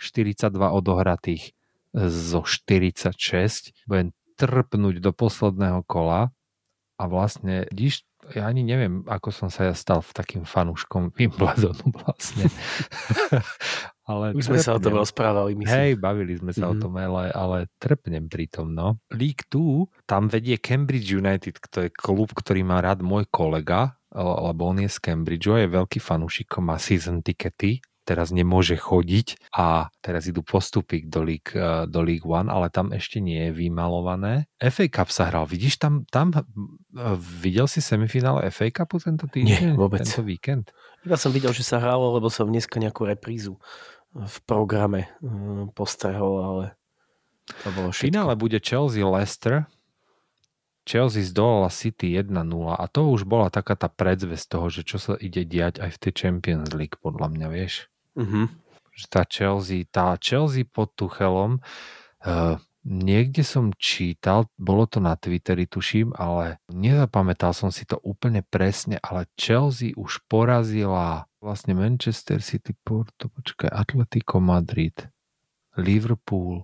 42 odohratých zo 46. Budem trpnúť do posledného kola a vlastne, vidíš, ja ani neviem, ako som sa ja stal v takým fanúškom Wimbledonu vlastne. Ale Už sme sa o tom rozprávali, myslím. Hej, bavili sme sa mm-hmm. o Mhm. tom, ale, ale trpnem pri tom, no. League 2, tam vedie Cambridge United, to je klub, ktorý má rád môj kolega, lebo on je z Cambridge, je veľký fanúšik, má season tickety, teraz nemôže chodiť a teraz idú postupy do League, eh, do League One, ale tam ešte nie je vymalované. FA Cup sa hral, vidíš, tam, tam eh, videl si semifinále FA Cupu tento týždeň? Nie, vôbec. Tento víkend? Iba som videl, že sa hralo, lebo som dneska nejakú reprízu v programe eh, postrehol, ale to bolo všetko. finále bude Chelsea Leicester Chelsea zdolala City 1-0 a to už bola taká tá predzvesť toho, že čo sa ide diať aj v tej Champions League, podľa mňa, vieš. Mhm. Že tá Chelsea, tá Chelsea pod Tuchelom, uh, niekde som čítal, bolo to na Twitteri, tuším, ale nezapamätal som si to úplne presne, ale Chelsea už porazila vlastne Manchester City, Porto, počkaj, Atletico Madrid, Liverpool,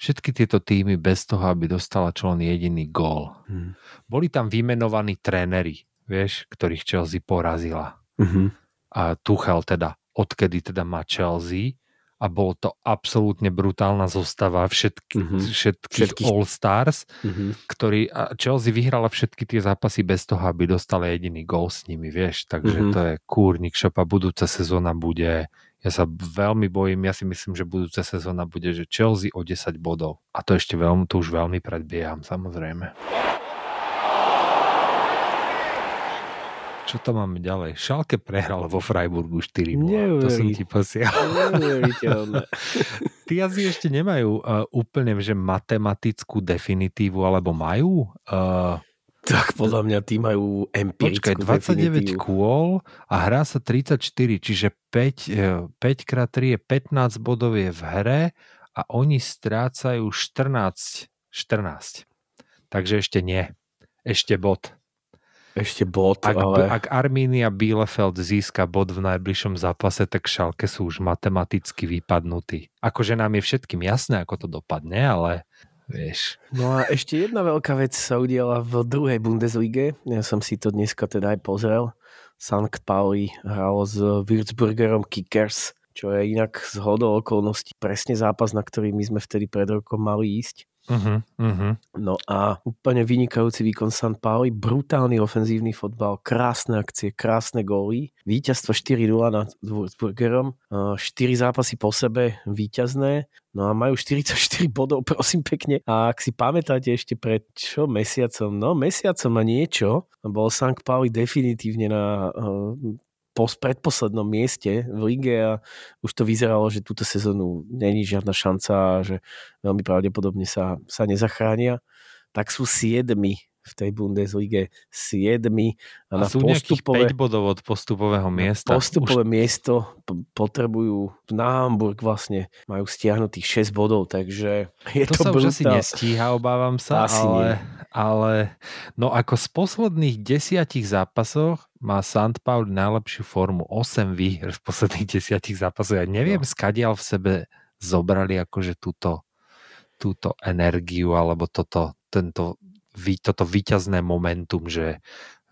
všetky tieto týmy bez toho, aby dostala čo len jediný gól. Hmm. Boli tam vymenovaní tréneri, vieš, ktorých Chelsea porazila. Mhm. A Tuchel teda, odkedy teda má Chelsea a bol to absolútne brutálna zostava všetky, Mhm. všetkých, Všetkých. All Stars, Mhm. ktorý, a Chelsea vyhrala všetky tie zápasy bez toho, aby dostala jediný gól s nimi, vieš, takže Mhm. to je kúrnik šopa, budúca sezóna bude, ja sa veľmi bojím, ja si myslím, že budúca sezóna bude, že Chelsea o 10 bodov a to ešte veľmi, to už veľmi predbieham, samozrejme. Čo tam máme ďalej? Šalke prehral vo Freiburgu 4 To som ti posiel. Neuveriteľné. Tí asi ešte nemajú uh, úplne že matematickú definitívu, alebo majú? Uh, Tak podľa mňa tí majú empirickú počkaj, 29 definitívu. kôl a hrá sa 34, čiže 5, uh, 5x3 je 15 bodov je v hre a oni strácajú 14, 14. Takže ešte nie. Ešte bod. Ešte bod, Ak, ale... ak Arminia Bielefeld získa bod v najbližšom zápase, tak šalke sú už matematicky vypadnutí. Akože nám je všetkým jasné, ako to dopadne, ale vieš. No a ešte jedna veľká vec sa udiala v druhej Bundeslige. Ja som si to dneska teda aj pozrel. Sankt Pauli hralo s Würzburgerom Kickers, čo je inak z hodou okolností presne zápas, na ktorý my sme vtedy pred rokom mali ísť. Uh-huh, uh-huh. No a úplne vynikajúci výkon San Pauli, brutálny ofenzívny fotbal, krásne akcie, krásne góly, víťazstvo 4-0 nad Würzburgerom, 4 zápasy po sebe víťazné, no a majú 44 bodov, prosím pekne. A ak si pamätáte ešte pred čo? Mesiacom, no mesiacom a niečo, bol Sankt Pauli definitívne na uh, po predposlednom mieste v lige a už to vyzeralo, že túto sezónu není žiadna šanca a že veľmi pravdepodobne sa, sa nezachránia, tak sú siedmi v tej Bundeslige siedmi a, A na sú postupové, 5 bodov od postupového miesta. postupové miesto p- potrebujú na Hamburg vlastne majú stiahnutých 6 bodov, takže je to, to, sa už asi brutál. nestíha, obávam sa, Asi ale, nie. ale no ako z posledných desiatich zápasoch má St. Paul najlepšiu formu, 8 výhr v posledných desiatich zápasoch. Ja neviem, no. skadiaľ v sebe zobrali akože túto, túto energiu alebo toto, tento, toto výťazné momentum, že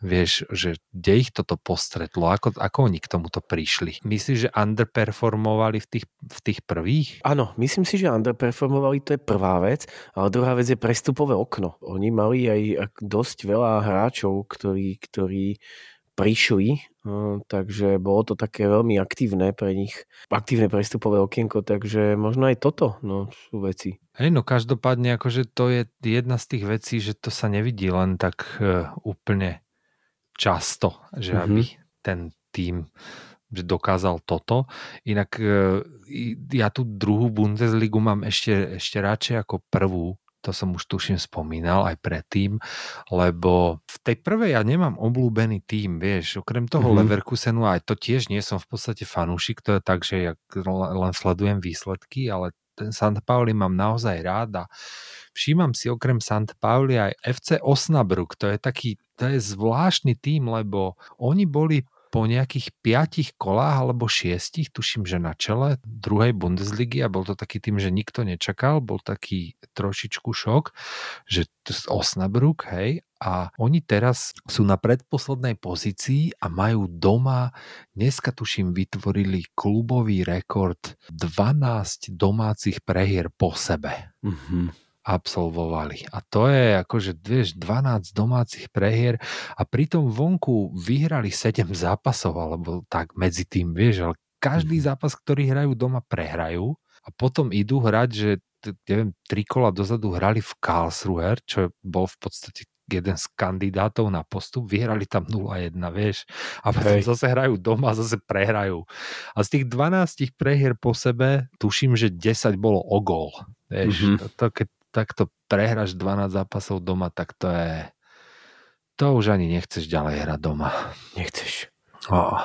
vieš, že kde ich toto postretlo, ako, ako oni k tomuto prišli. Myslíš, že underperformovali v tých, v tých prvých? Áno, myslím si, že underperformovali, to je prvá vec, ale druhá vec je prestupové okno. Oni mali aj dosť veľa hráčov, ktorí, ktorí prišli, eh, takže bolo to také veľmi aktívne pre nich, aktívne prestupové okienko, takže možno aj toto no, sú veci. Hej, no každopádne akože to je jedna z tých vecí, že to sa nevidí len tak uh, úplne často, že Mhm. aby ten tým že dokázal toto. Inak uh, ja tú druhú Bundesligu mám ešte, ešte radšej ako prvú, to som už tuším spomínal aj predtým, lebo v tej prvej ja nemám obľúbený tým, vieš, okrem toho Mhm. mm-hmm. Leverkusenu, aj to tiež nie som v podstate fanúšik, to je tak, že ja len sledujem výsledky, ale ten St. Pauli mám naozaj rád a všímam si okrem St. Pauli aj FC Osnabrück, to je taký, to je zvláštny tým, lebo oni boli po nejakých piatich kolách alebo šiestich, tuším, že na čele druhej Bundesligy a bol to taký tým, že nikto nečakal, bol taký trošičku šok, že Osnabrück, hej, a oni teraz sú na predposlednej pozícii a majú doma, dneska tuším vytvorili klubový rekord 12 domácich prehier po sebe Mhm. Absolvovali. A to je akože, vieš, 12 domácich prehier a pritom vonku vyhrali 7 zápasov, alebo tak medzi tým, vieš, ale každý zápas, ktorý hrajú doma, prehrajú a potom idú hrať, že neviem, tri kola dozadu hrali v Karlsruhe, čo bol v podstate jeden z kandidátov na postup, vyhrali tam 0-1, vieš, a potom Hej. zase hrajú doma a zase prehrajú. A z tých 12 prehier po sebe, tuším, že 10 bolo o gól. Vieš, Mhm. to, to, keď takto prehráš 12 zápasov doma, tak to je... To už ani nechceš ďalej hrať doma. Nechceš. Oh.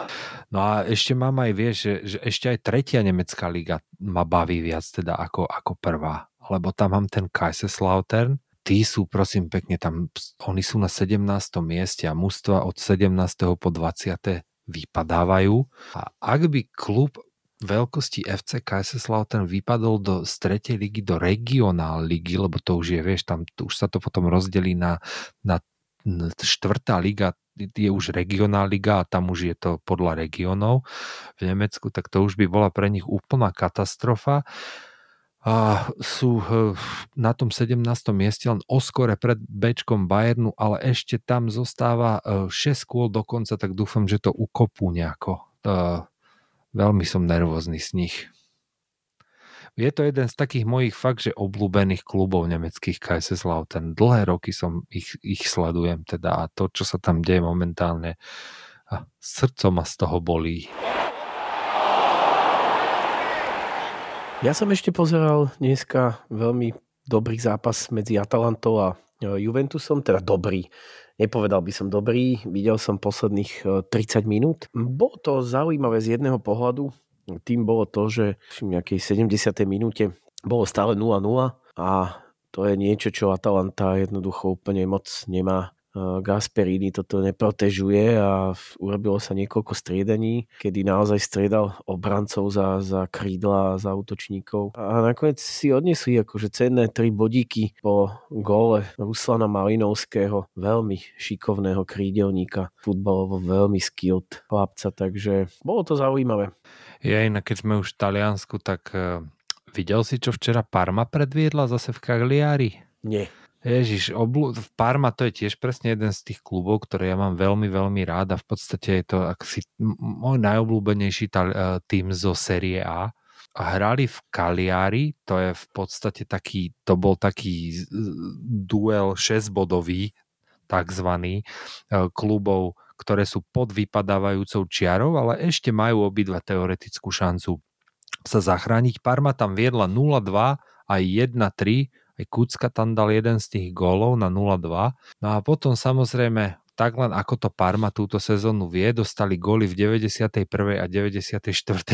No a ešte mám aj, vieš, že, že ešte aj tretia nemecká liga ma baví viac teda ako, ako prvá. Lebo tam mám ten Kaiserslautern, tí sú prosím pekne tam, oni sú na 17. mieste a mužstva od 17. po 20. vypadávajú. A ak by klub veľkosti FC Kaiserslautern vypadol do, z tretej ligy do regionál ligy, lebo to už je, vieš, tam už sa to potom rozdelí na, na štvrtá liga je už regionálna liga a tam už je to podľa regionov v Nemecku, tak to už by bola pre nich úplná katastrofa. A sú eh, na tom 17. mieste len oskore pred Bčkom Bayernu, ale ešte tam zostáva 6 eh, kôl dokonca, tak dúfam, že to ukopú nejako. Veľmi som nervózny z nich je to jeden z takých mojich fakt, že obľúbených klubov nemeckých Kaiserslautern. Dlhé roky som ich, ich sledujem teda a to, čo sa tam deje momentálne, a srdcom ma z toho bolí. Ja som ešte pozeral dneska veľmi dobrý zápas medzi Atalantou a e, Juventusom, teda dobrý. Nepovedal by som dobrý, videl som posledných 30 e, minút. Bolo to zaujímavé z jedného pohľadu, tým bolo to, že v nejakej 70. minúte bolo stále 0-0 a to je niečo, čo Atalanta jednoducho úplne moc nemá. E, Gasperini toto neprotežuje a urobilo sa niekoľko striedaní, kedy naozaj striedal obrancov za, za krídla, za útočníkov. A nakoniec si odnesli akože cenné tri bodíky po góle Ruslana Malinovského, veľmi šikovného krídelníka, futbalovo veľmi skilled chlapca, takže bolo to zaujímavé. Ja inak, keď sme už v Taliansku, tak uh, videl si, čo včera Parma predviedla zase v Cagliari? Nie. Ježiš, oblu- v Parma to je tiež presne jeden z tých klubov, ktoré ja mám veľmi, veľmi rád a v podstate je to asi môj najobľúbenejší tým zo série A. A hrali v Cagliari, to je v podstate taký, to bol taký duel 6-bodový, takzvaný, uh, klubov ktoré sú pod vypadávajúcou čiarou, ale ešte majú obidva teoretickú šancu sa zachrániť. Parma tam viedla 0-2 aj 1-3, aj Kucka tam dal jeden z tých gólov na 0-2. No a potom samozrejme tak len ako to Parma túto sezónu vie, dostali góly v 91. a 94.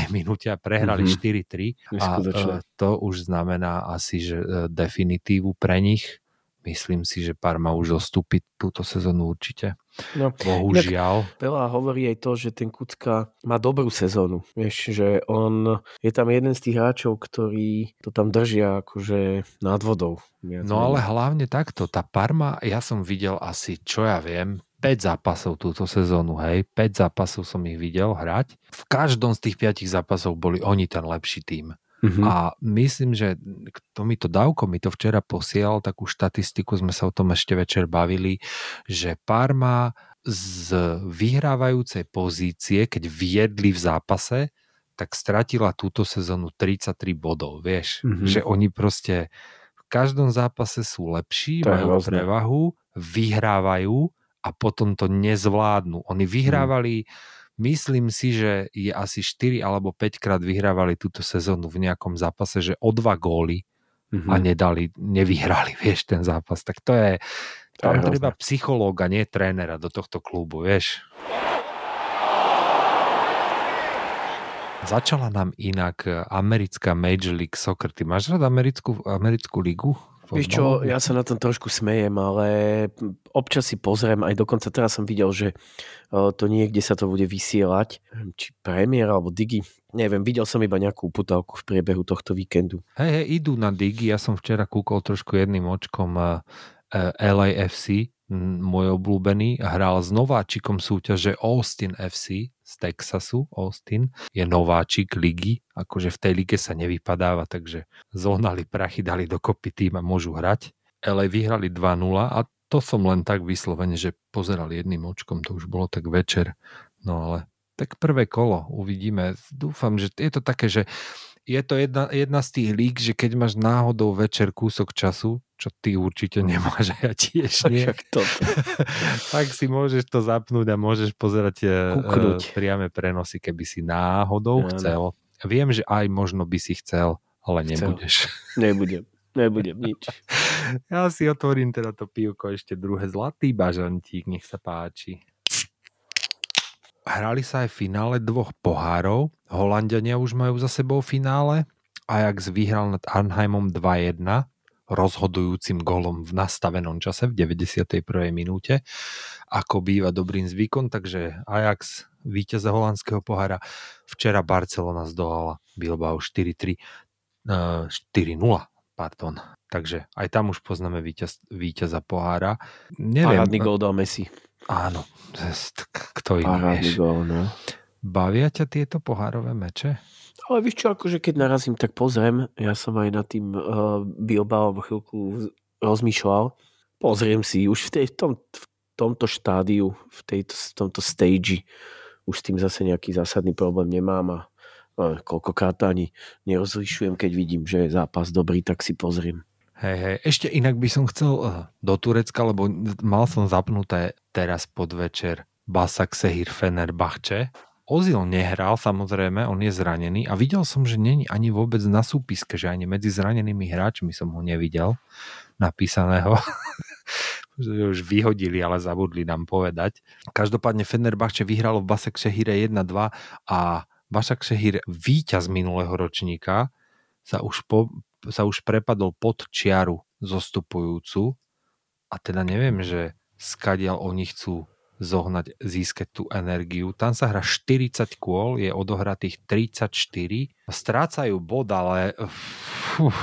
minúte a prehrali mm-hmm. 4-3 a e, to už znamená asi, že e, definitívu pre nich myslím si, že Parma už zostúpi túto sezónu určite. No, Bohužiaľ. Veľa hovorí aj to, že ten Kucka má dobrú sezónu. Vieš, že on je tam jeden z tých hráčov, ktorí to tam držia akože nad vodou. No ale hlavne takto, tá Parma, ja som videl asi, čo ja viem, 5 zápasov túto sezónu, hej, 5 zápasov som ich videl hrať. V každom z tých 5 zápasov boli oni ten lepší tým. Uh-huh. A myslím, že to mi to Davko mi to včera posielal, takú štatistiku, sme sa o tom ešte večer bavili, že Parma z vyhrávajúcej pozície, keď viedli v zápase, tak stratila túto sezónu 33 bodov, vieš, uh-huh. že oni proste v každom zápase sú lepší, to majú prevahu, vyhrávajú a potom to nezvládnu. Oni vyhrávali uh-huh Myslím si, že je asi 4 alebo 5 krát vyhrávali túto sezónu v nejakom zápase, že o dva góly mm-hmm. a mhm. nedali, nevyhrali, vieš, ten zápas. Tak to je, tam to je treba psychológa, nie trénera do tohto klubu, vieš. Začala nám inak americká Major League Soccer. Ty máš rád americkú, americkú ligu? Vieš čo, ja sa na tom trošku smejem, ale občas si pozriem, aj dokonca teraz som videl, že to niekde sa to bude vysielať, či premiér alebo Digi, neviem, videl som iba nejakú putavku v priebehu tohto víkendu. Hej, hej, idú na Digi, ja som včera kúkol trošku jedným očkom LAFC, môj obľúbený, hral s nováčikom súťaže Austin FC z Texasu. Austin je nováčik ligy, akože v tej lige sa nevypadáva, takže zohnali prachy, dali dokopy tým a môžu hrať. LA vyhrali 2-0 a to som len tak vyslovene, že pozeral jedným očkom, to už bolo tak večer. No ale tak prvé kolo, uvidíme. Dúfam, že je to také, že je to jedna, jedna z tých lík, že keď máš náhodou večer kúsok času, čo ty určite nemáš a ja tiež nie, tak si môžeš to zapnúť a môžeš pozerať uh, priame prenosy, keby si náhodou ja, chcel. Viem, že aj možno by si chcel, ale nebudeš. Nebudem, nebudem nič. Ja si otvorím teda to pivko, ešte druhé zlatý bažantík, nech sa páči. Hrali sa aj v finále dvoch pohárov. Holandiania už majú za sebou finále. Ajax vyhral nad Arnheimom 2-1 rozhodujúcim golom v nastavenom čase v 91. minúte, ako býva dobrým zvykom, takže Ajax víťaza holandského pohára. Včera Barcelona zdolala Bilbao 4-3, 4-0, pardon. Takže aj tam už poznáme víťaz, víťaza pohára. Neviem, Parádny gol dal Messi. Áno, kto iný, vieš. gol, no. Bavia ťa tieto pohárové meče? Ale vieš čo, akože keď narazím, tak pozriem. Ja som aj nad tým uh, Bilbaom chvíľku rozmýšľal. Pozriem si už v, tej, v, tom, v tomto štádiu, v, tejto, v tomto stage už s tým zase nejaký zásadný problém nemám a, a koľkokrát ani nerozlišujem, keď vidím, že je zápas dobrý, tak si pozriem. Hej, hej. Ešte inak by som chcel eh, do Turecka, lebo mal som zapnuté teraz podvečer Basak Sehir Fenerbahče. Ozil nehral, samozrejme, on je zranený a videl som, že není ani vôbec na súpiske, že ani medzi zranenými hráčmi som ho nevidel napísaného. už vyhodili, ale zabudli nám povedať. Každopádne Fenerbahče vyhralo v Basak Sehire 1-2 a Basak Sehir víťaz minulého ročníka sa už po, sa už prepadol pod čiaru zostupujúcu a teda neviem, že skadiaľ oni chcú zohnať, získať tú energiu. Tam sa hra 40 kôl, je odohratých 34. Strácajú bod, ale uf,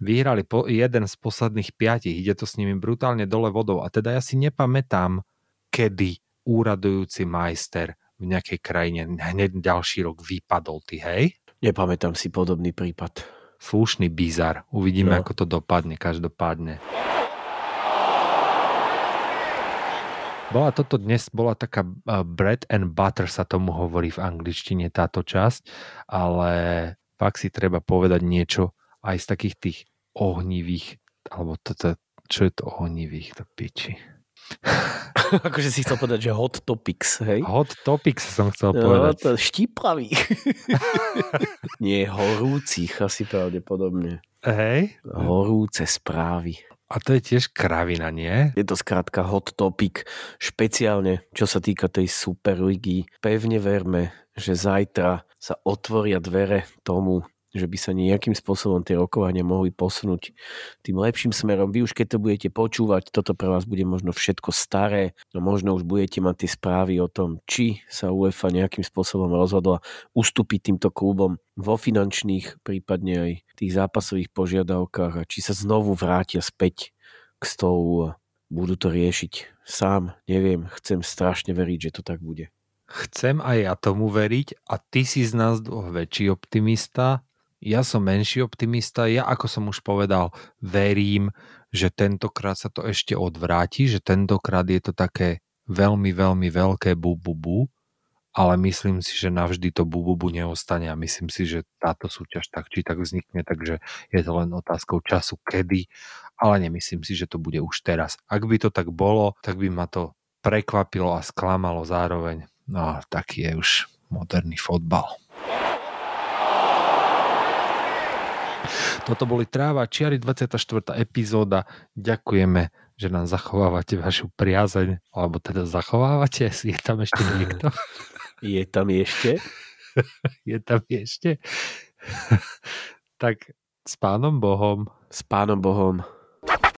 vyhrali po, jeden z posledných piatich. Ide to s nimi brutálne dole vodou. A teda ja si nepamätám, kedy úradujúci majster v nejakej krajine hneď ďalší rok vypadol. Ty hej? Nepamätám si podobný prípad. Slušný bizar. Uvidíme, No. ako to dopadne, každopádne. Bola toto dnes, bola taká uh, bread and butter sa tomu hovorí v angličtine táto časť, ale fakt si treba povedať niečo aj z takých tých ohnivých, alebo toto, čo je to ohnivých, to piči. akože si chcel povedať, že hot topics, hej? Hot topics som chcel No, povedať. to štíplavý. Nie, horúcich asi pravdepodobne. Hej? Horúce správy. A to je tiež kravina, nie? Je to skrátka hot topic, špeciálne čo sa týka tej Superligy. Pevne verme, že zajtra sa otvoria dvere tomu, že by sa nejakým spôsobom tie rokovania mohli posunúť tým lepším smerom. Vy už keď to budete počúvať, toto pre vás bude možno všetko staré, no možno už budete mať tie správy o tom, či sa UEFA nejakým spôsobom rozhodla ustúpiť týmto klubom vo finančných, prípadne aj tých zápasových požiadavkách a či sa znovu vrátia späť k stolu a budú to riešiť. Sám neviem, chcem strašne veriť, že to tak bude. Chcem aj ja tomu veriť a ty si z nás dvoch väčší optimista, ja som menší optimista, ja ako som už povedal, verím, že tentokrát sa to ešte odvráti, že tentokrát je to také veľmi, veľmi veľké bu, bu, bu ale myslím si, že navždy to bu, bu, bu neostane a myslím si, že táto súťaž tak či tak vznikne, takže je to len otázkou času, kedy, ale nemyslím si, že to bude už teraz. Ak by to tak bolo, tak by ma to prekvapilo a sklamalo zároveň. No, taký je už moderný fotbal. Toto boli Tráva Čiary 24. epizóda. Ďakujeme, že nám zachovávate vašu priazeň, alebo teda zachovávate, je tam ešte niekto? Je tam ešte? je tam ešte? tak s pánom Bohom. S pánom Bohom.